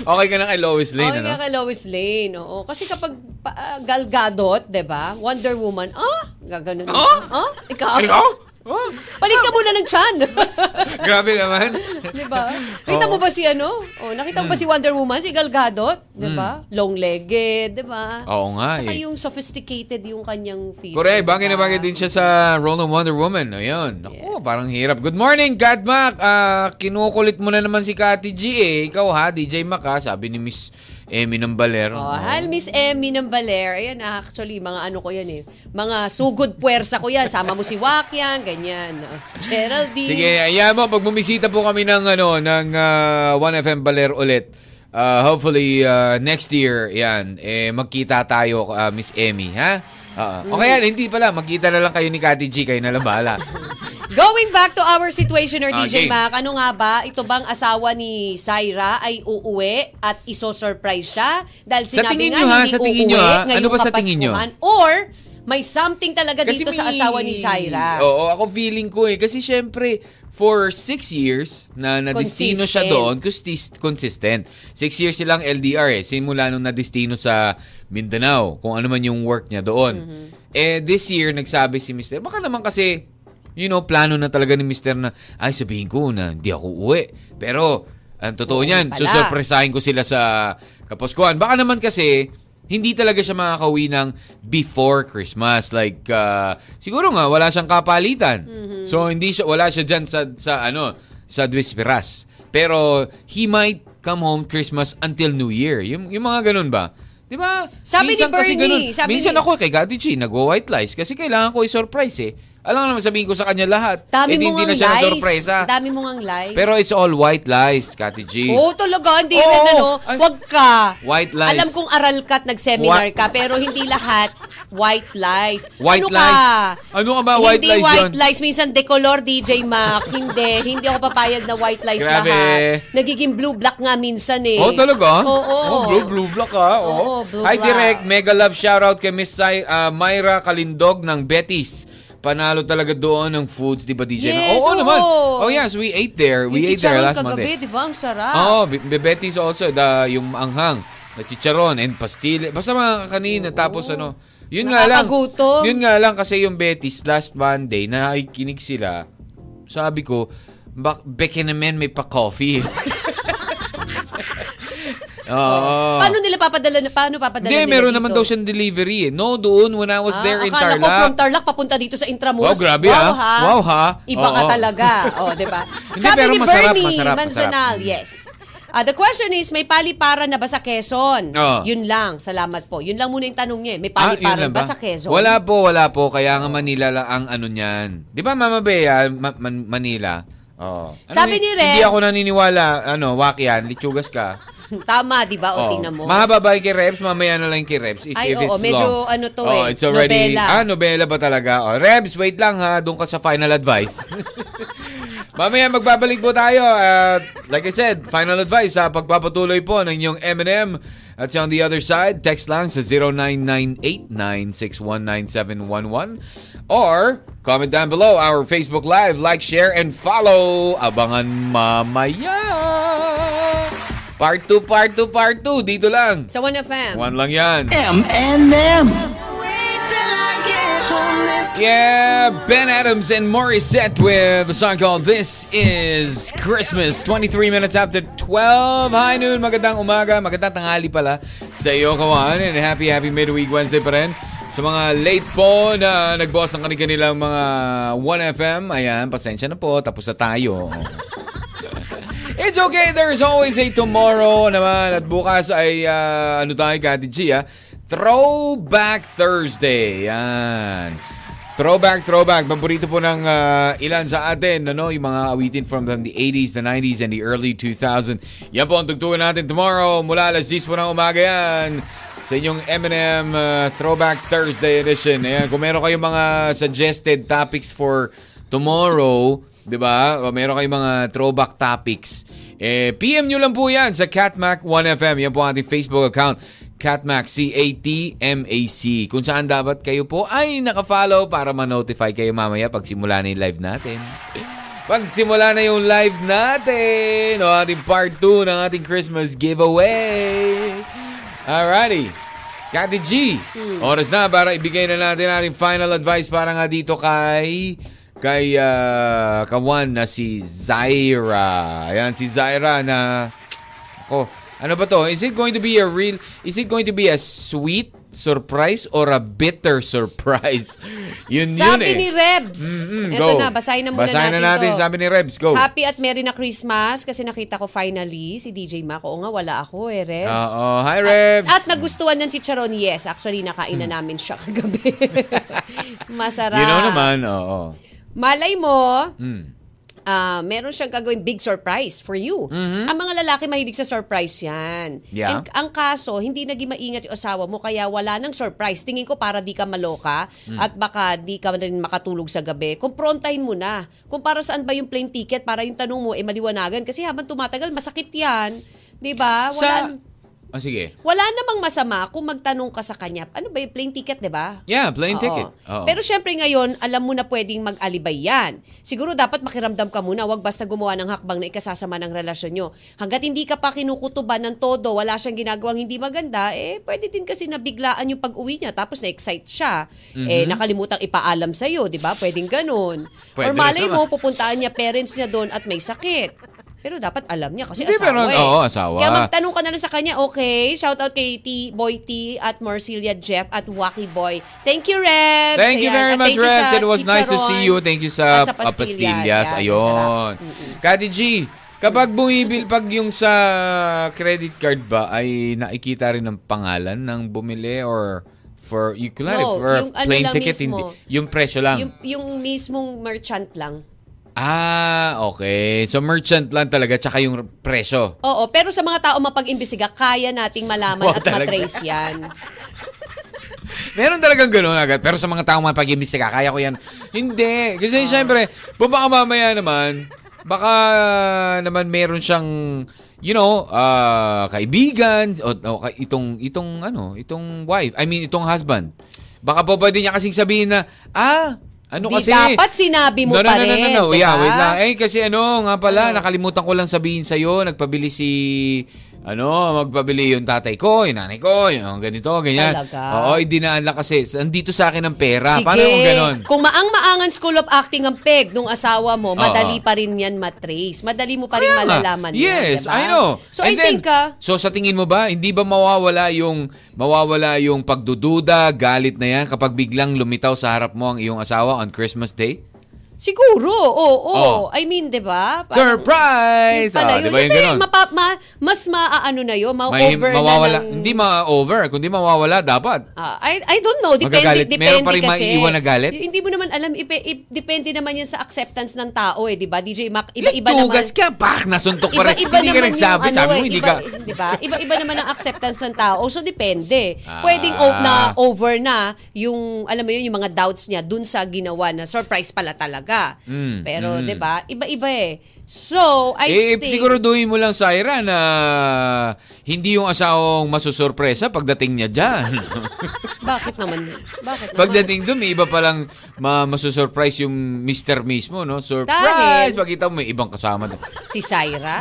Okay ka na kay Lois Lane, okay ano? nga kay Lois Lane, oo. Kasi kapag pa, ah, Gal Gadot, di ba? Wonder Woman, ah, gaganon. Ah? Ah? Ikaw? Ikaw? Oh, Palit ka muna ng chan. (laughs) grabe naman. di ba? Kita mo ba si ano? Oh, nakita mo ba Hmm. si Wonder Woman, si Gal Gadot? Di ba? Long-legged, di ba? Oo nga Saka eh. yung sophisticated yung kanyang features. Correct, bagay na diba? bagay din siya sa role ng Wonder Woman. Ayun. Naku, parang hirap. Good morning, God Mac. Ah, kinukulit mo na naman si Kati G eh. Ikaw ha, DJ Mac ha, sabi ni Miss Emmy ng Baler. Oh, hi, Miss Emmy ng Baler. Ayan, actually, mga ano ko yan eh. Mga sugod puwersa ko yan. Sama mo si Wakyan, ganyan. Oh, si Geraldine. Sige, ayan mo, pag bumisita po kami ng, ano, ng ah, 1FM Baler ulit, ah, hopefully ah, next year, yan, eh, magkita tayo, ah, Miss Emmy, ha? Ah, o kaya, hindi pala, magkita na lang kayo ni Kati G, kayo na lang bahala. (laughs) Going back to our situation or DJ Okay. Mac, ano nga ba, ito bang asawa ni Syra ay uuwi at iso-surprise siya? Dahil Sa sinabi tingin nga nyo, ha? hindi Sa tingin uuwi nyo, ha? ngayong Ano ba sa tingin nyo? Or may something talaga dito sa may- asawa ni Syra. Oo, ako feeling ko eh. Kasi syempre, for six years na nadistino siya doon, consist- consistent. Six years silang LDR eh. Simula nung nadistino sa Mindanao, kung ano man yung work niya doon. Mm-hmm. Eh, this year, nagsabi si Mr. Baka naman kasi, you know, plano na talaga ni Mr. na, ay, sabihin ko na hindi ako uwi. Pero, ang totoo Oo, niyan, pala. susurpresahin ko sila sa Kapuskuhan. Baka naman kasi, hindi talaga siya makakauwi ng before Christmas. Like, uh, siguro nga, wala siyang kapalitan. Mm-hmm. So, hindi siya, wala siya dyan sa, sa ano, sa Duisperas. Pero, he might come home Christmas until New Year. Yung, yung mga ganun ba? Di ba? Sabi ni Minsan kasi Bernie, ganun. sabi Minsan ni- ako kay Gaddy G, nagwa-white lies. Kasi kailangan ko i-surprise eh. Alam naman sabihin ko sa kanya lahat. Dami eh, di- hindi na siya lies. na-surprise ah. Dami mo ngang lies. Pero it's all white lies, Kati G. Oo, talaga. Hindi Oo. rin, ano. Ay. Wag ka. White lies. Alam kong aral ka at nag-seminar What? ka, pero hindi lahat white lies. White ano lies? Ka? Ano ka ba, white hindi lies white yun? lies. Minsan decolor, DJ Mac. hindi. Hindi ako papayag na white lies Grabe. lahat. Nagiging blue-black nga minsan eh. Oh, talaga? Oo. Oh, blue, blue black ha. Oo, Oh. blue Hi, black. Direct. Mega love shoutout kay Miss Sai, ah, Myra Kalindog ng Betis. Panalo talaga doon ng foods, di ba, DJ? Yes, oo, oo. naman. Oh, yes, we ate there. We ate there last kagabi, Monday. di ba? Ang sarap. Oh, Be- Betis also, the, yung anghang. na chicharon and pastille. Basta mga kanina tapos ano. Yun nga lang. Yun nga lang kasi yung Betis last Monday nakikinig sila. Sabi ko, bak beke naman may pa (laughs) Oo. Paano nila papadala na paano papadala Hindi, nila meron dito? naman daw siyang delivery eh. No, doon when I was Ah, there in akala ko Tarlac. from Tarlac papunta dito sa Intramuros. Wow, grabe, wow, ah. ha. Wow, ha. Iba ka Oo. talaga. (laughs) oh, 'di ba? Hindi, Sabi pero ni masarap, Bernie masarap, Manzanal, yes. Ah, the question is, may paliparan na ba sa Quezon? Oo. Yun lang. Salamat po. Yun lang muna yung tanong niya. eh. May Ah, paliparan lang ba? sa Quezon? Wala po, wala po. Kaya nga Manila lang ang ano niyan. Di ba Mama Bea, Ma- Man- Manila? Oh. Sabi ni Hindi Rex- ako naniniwala. Ano, wakyan, litsugas ka. (laughs) Tama, di ba? O, Oh. tingnan mo. Mahaba ba yung kay Rebs? Mamaya na lang yung kay Rebs. If, Ay, if oo, it's medyo long. ano to oh, eh, It's already, nobela. Ah, nobela ba talaga? Oh, Rebs, wait lang ha. Doon ka sa final advice. (laughs) Mamaya magbabalik po tayo. At like I said, final advice sa pagpapatuloy po ng inyong M&M. At on the other side, text lang sa 0998-9619711 or comment down below our Facebook Live. Like, share, and follow. Abangan mamaya. Part 2, part 2, part 2. Dito lang. Sa 1FM. One lang yan. M&M. Yeah, Ben Adams and Morissette with the song called This Is Christmas. 23 minutes after 12. Hi noon, magandang umaga, magandang tanghali pala sa iyo, kawan. And happy, happy midweek Wednesday pa rin. Sa mga late po na nagboss ng kanilang mga 1FM, ayan, pasensya na po, tapos na tayo. It's okay, there's always a tomorrow naman. At bukas ay, ah, ano tayo, Kati G, ah? Throwback Thursday. Yan. Throwback, throwback. Paborito po ng ah, ilan sa atin, ano, yung mga awitin from the 80s, the 90s, and the early 2000. Yan po ang tugtugan natin tomorrow. Mula alas 10 po ng umaga yan sa inyong M&M uh, Throwback Thursday edition. Ayan, kung meron kayong mga suggested topics for tomorrow, 'di ba? O meron kayong mga throwback topics, eh PM nyo lang po 'yan sa Catmac 1FM. Yan po ang ating Facebook account. Catmac, C-A-T-M-A-C. Kung saan dapat kayo po ay nakafollow para ma-notify kayo mamaya pag simula na yung live natin. Pag simula na yung live natin, o ating part 2 ng ating Christmas giveaway. Alrighty. Kati G, oras na para ibigay na natin ating final advice para nga dito kay kay ah, kawan na si Zaira. Ayan, si Zaira na ako, ano ba to? Is it going to be a real is it going to be a sweet surprise or a bitter (laughs) surprise? Yun yun Sabi eh. ni Rebs. Mm-mm, Ito go. na, basahin na muna Basahin natin, na natin, to. sabi ni Rebs. Go. Happy at Merry na Christmas kasi nakita ko finally si DJ Mac. Oo nga, wala ako eh, Rebs. Oo. Hi, Rebs. At nagustuhan ng chicharon, yes. Actually, nakain na namin siya kagabi. (laughs) Masarap. You know naman, oo. Malay mo, Mm. ah, meron siyang gagawin big surprise for you. Ang mga lalaki mahilig sa surprise yan. Mm-hmm. Yeah. And ang kaso, hindi naging maingat yung asawa mo, kaya wala nang surprise. Tingin ko para di ka maloka Mm. at baka di ka rin makatulog sa gabi. Kumprontahin mo na. Kung para saan ba yung plane ticket, para yung tanong mo, eh maliwanagan. Kasi habang tumatagal, masakit yan. Di ba? Wala, Sa... Ah, sige. wala namang masama kung magtanong ka sa kanya, ano ba yung plane ticket, di ba? Yeah, plane Oo. ticket. Oo. Pero syempre ngayon, alam mo na pwedeng mag-alibay yan. Siguro dapat makiramdam ka muna, wag basta gumawa ng hakbang na ikasasama ng relasyon nyo. Hanggat hindi ka pa kinukutuban ng todo, wala siyang ginagawang hindi maganda, eh pwede din kasi nabiglaan yung pag-uwi niya tapos na-excite siya. Eh nakalimutang ipaalam sa'yo, di ba? Pwedeng ganun. Mhm. Pwede Or malay mo, pupuntaan niya parents niya doon at may sakit. Pero dapat alam niya kasi Hindi, asawa pero- eh. oo, asawa. Kaya magtanong ka na lang sa kanya, okay? Shout out kay T, Boy T, at Marcilia Jeff, at Wacky Boy. Thank you, Rebs! Thank you Ayan. very At much, Rebs. It was nice to see you. Thank you sa, at sa pastillas. Ayun. Kati G, kapag bumibil, pag yung sa credit card ba, ay nakikita rin ng pangalan ng bumili or for, you kunwari, No, for yung ano plane lang ticket, mismo. hindi. Yung presyo lang. Yung, yung mismong merchant lang. Ah, okay. So merchant lang talaga, tsaka yung presyo. Oo, pero sa mga tao mapag-imbestiga, kaya nating malaman Wow, at talaga. matrace yan. (laughs) Meron talagang gano'n agad. Pero sa mga taong mapag-imbestiga, kaya ko yan. Hindi. Kasi syempre, kung baka mamaya naman, baka naman meron siyang, you know, ah, kaibigan, o, o itong, itong, ano, itong wife. I mean, itong husband. Baka po pwede niya kasing sabihin na, ah, ano Di kasi... dapat sinabi mo no, no, pa no, no, rin, no, no. di Yeah, wait lang. Eh, kasi ano, nga pala, Ano? nakalimutan ko lang sabihin sa'yo, nagpabili si ano, magpabili yung tatay ko, yung nanay ko, yung ganito, ganyan. Talaga? Oo, dinaan lang kasi. Andito sa akin ang pera. Sige. Paano kung ganon? Kung maang-maangan School of Acting ang peg nung asawa mo, Oo. madali pa rin yan matrace. Madali mo pa rin Kaya nga. malalaman Yes, yan, diba? I know. So And I then, think, ah, So sa tingin mo ba, hindi ba mawawala yung mawawala yung pagdududa, galit na yan kapag biglang lumitaw sa harap mo ang iyong asawa on Christmas Day? Siguro, oo. Oh. I mean, di ba? Surprise! Yun pala Ah, yun. di ba yung Siyempre, ganon? mapa- ma- mas maaano na yun, ma-over mawawala, na ng... hindi ma-over, kundi mawawala dapat. Ah, I, I don't know. Depende, Magagalit. depende Meron pa rin kasi. maiiwan na galit? Hindi mo naman alam. Ipe, ip- depende naman yan sa acceptance ng tao eh. Di ba? DJ Mac, iba-iba naman. Tugas ka, pak, nasuntok pa rin. Iba-iba Hindi ka nagsabi, yung, sabi ano, mo, hindi iba, ka... (laughs) Di ba? Iba-iba naman ang acceptance ng tao. So, depende. Ah. Pwedeng na over na yung, alam mo yun, yung mga doubts niya dun sa ginawa na surprise pala talaga. Mm, Pero, mm. di ba? Iba-iba eh. So, I eh, think... siguraduhin mo lang, Syra, na hindi yung asawang masusurpresa pagdating niya dyan. (laughs) Bakit naman? Bakit naman? pagdating doon, may iba palang ma masusurprise yung mister mismo, no? Surprise! Dahil- Pagkita mo, may ibang kasama doon. Si Syra?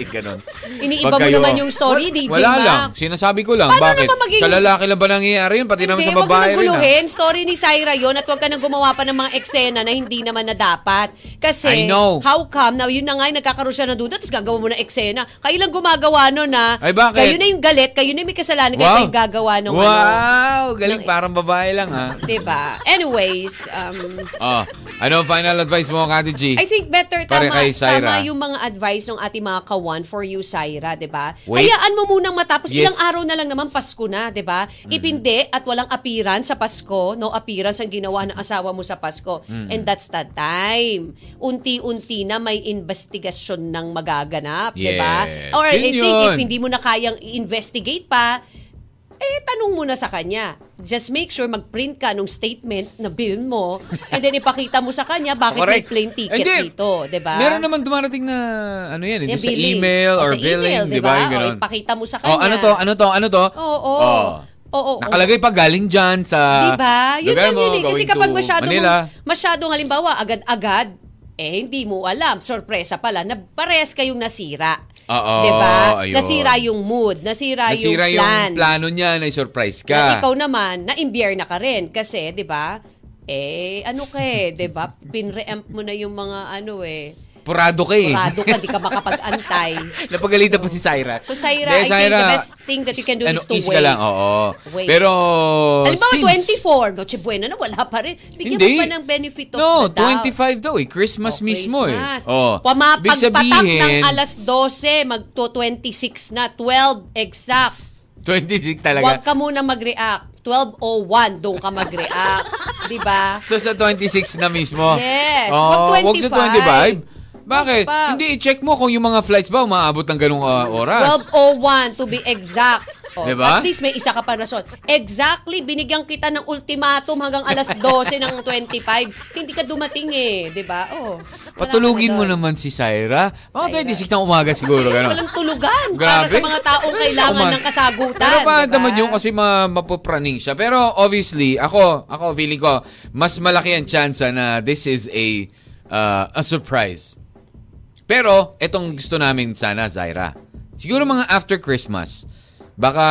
eh, (laughs) ganun. Iniiba Pag mo kayo- naman yung story, Wal- DJ Wala Mac. lang. Sinasabi ko lang. Paano bakit? naman maging- Sa lalaki lang ba nangyayari yun? Pati naman Hindi, sa wag mo babae rin. ah. guluhin. Story ni Syra yon at wag ka nang gumawa pa ng mga eksena na hindi naman na dapat. I Kasi, know. how come, na yun na nga, nagkakaroon siya ng duda, tapos gagawa mo ng eksena. Kayo lang gumagawa no na, Ay, bakit? kayo na yung galit, kayo na yung may kasalanan, kayo kayo gagawa ng ano. Wow! Galing, ng- parang babae lang, ha? Diba? Anyways, um, Oh, ano final advice mo, Kati G? I think better Pare tama, tama yung mga advice ng ating mga kawan for you, Syra, 'di ba? Wait. Hayaan mo munang matapos Yes. ilang araw na lang naman Pasko na, 'di ba? Ipindi at walang appearance sa Pasko, no appearance ang ginawa ng asawa mo sa Pasko. And that's the time. Unti-unti na may investigasyon ng magaganap, 'di ba? Yes. Or I Yun think if yun. hindi mo na kayang i-investigate pa, eh, tanong mo na sa kanya. Just make sure mag-print ka nung statement na bill mo and then ipakita mo sa kanya bakit may Correct. plane ticket Hindi. dito, 'di ba? Meron naman dumarating na, ano yan, Yung sa email O, or sa billing, email, di ba? Yung O, ganun. ipakita mo sa kanya. Oh, ano to? Ano to? Ano to? Oo. Oh. Oo. Nakalagay pa galing dyan sa Diba? Yun lugar lang mo, yun eh. Kasi kapag to masyado Manila. masyadong halimbawa, agad-agad, eh hindi mo alam. Sorpresa pala na pares kayong nasira. Oo, diba? ayun. Nasira yung mood, nasira, Nasira yung plan. yung plano niya na surprise Na ka. ikaw naman, na-imbier na ka rin. Kasi, di ba, eh, ano ka eh, di ba, pinre-empt mo na yung mga ano eh, Purado ka eh. Kurado ka, di ka makapag-antay. (laughs) Napagalitan pa si Syra. So, Syra, Hindi, I think the best thing that you can do ano, is to ease ka wait. lang, oo. Wait. Pero, Halimbawa, since- 24, Noche Buena na, wala pa rin. Bigyan Hindi. mo pa ng benefit of No, the doubt. 25 daw eh. Christmas Oh, mismo Christmas. eh. Oh. Sabihin, ng alas 12, magto 26 na, 12 exact. 26 talaga. Huwag ka muna mag-react. 12.01, doon ka mag-react. (laughs) di ba? So sa 26 na mismo? Yes, Oh, wag wag sa 25. 25. Bakit? Pa. Hindi, i-check mo kung yung mga flights ba umaabot ng ganung ah, oras. 12.01 to be exact. Oh, Diba? At least may isa ka pa rason. Exactly, binigyan kita ng ultimatum hanggang alas 12 ng 25. Hindi ka dumating eh, 'di ba? Oh. Patulugin mo naman si Syra. Mga Syra. 26 ng umaga siguro. Ganun. Walang tulugan para Grabe. sa mga taong kailangan ng kasagutan. Pero pa diba? naman yun kasi ma mapopraning siya. Pero obviously, ako, ako feeling ko, mas malaki ang chance na this is a uh, a surprise. Pero, etong gusto namin sana, Zaira. Siguro mga after Christmas, baka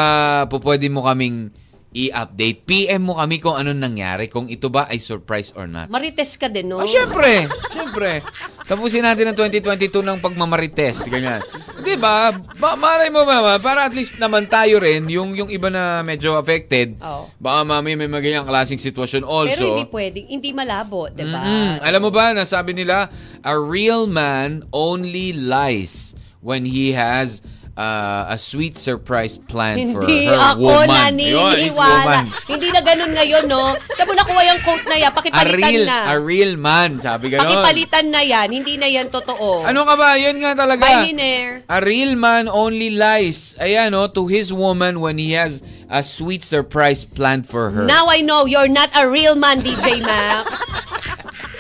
po pwede mo kaming i-update. PM mo kami kung anong nangyari, kung ito ba ay surprise or not. Marites ka din, no? Oh, syempre. Syempre. Tapusin natin ang 2022 ng pagmamarites. Ganyan. Di ba? Ba malay mo ba naman? Para at least naman tayo rin, yung, yung iba na medyo affected, Oo. baka mami may maganyang klaseng sitwasyon also. Pero hindi pwedeng, hindi malabo, 'di ba? Mm, alam mo ba, nasabi nila, a real man only lies when he has uh, a sweet surprise plan for Hindi her ako woman. Yun, naniniwala. Hindi na ganun ngayon, no? Saan mo nakuha yung quote na yan? A Pakipalitan real, na. a real man, sabi ganon. Pakipalitan na yan. Hindi na yan totoo. Ano ka ba? Yan nga talaga. Hiner. A real man only lies. Ayan, no, to his woman when he has a sweet surprise planned for her. Now I know you're not a real man, DJ Mac. (laughs)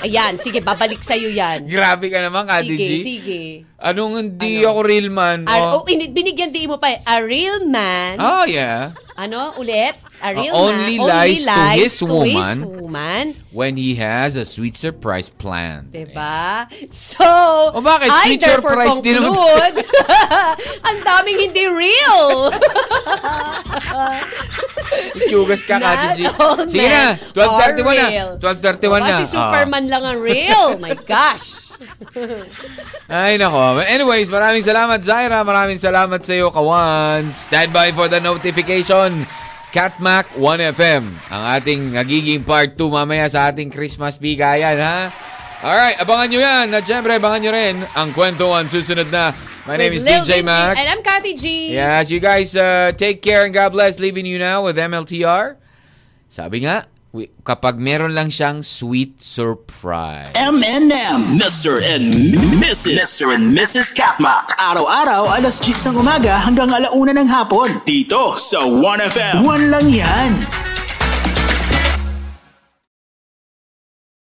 Ayan, sige, babalik sa'yo yan. Grabe ka naman, Kati Sige, G. sige. Anong hindi ako real man? A- Oh, oh, ini- binigyan din mo pa, eh, a real man. oh yeah. Ano, ulit? A real Uh, only man. lies to his woman. woman. When he has a sweet surprise plan. Diba? So, O bakit? I Sweet surprise din naman. conclude, (laughs) ang daming hindi real. (laughs) Chugas ka, Kati G. Sige na, 12.31 na. are real. 12.31 na. Kasi Superman lang ang real. (laughs) My gosh. Ah. Ay, nako. Anyways, maraming salamat, Zaira. Maraming salamat sa iyo, Kawan. Stand by for the notification. Catmac 1FM. Ang ating nagiging part 2 mamaya sa ating Christmas bigayan, ha? Alright, abangan nyo yan. At syempre, abangan nyo rin ang kwentuhan susunod na. My name is Lil DJ Vinci Mac. And I'm Kathy G. Yes, you guys uh, take care and God bless. Leaving you now with MLTR. Sabi nga, kapag meron lang siyang sweet surprise. M&M. Mr. and Mrs. Mr. and Mrs. Katmak. Araw-araw, alas 10 ng umaga hanggang alauna ng hapon. Dito sa 1FM. One lang yan.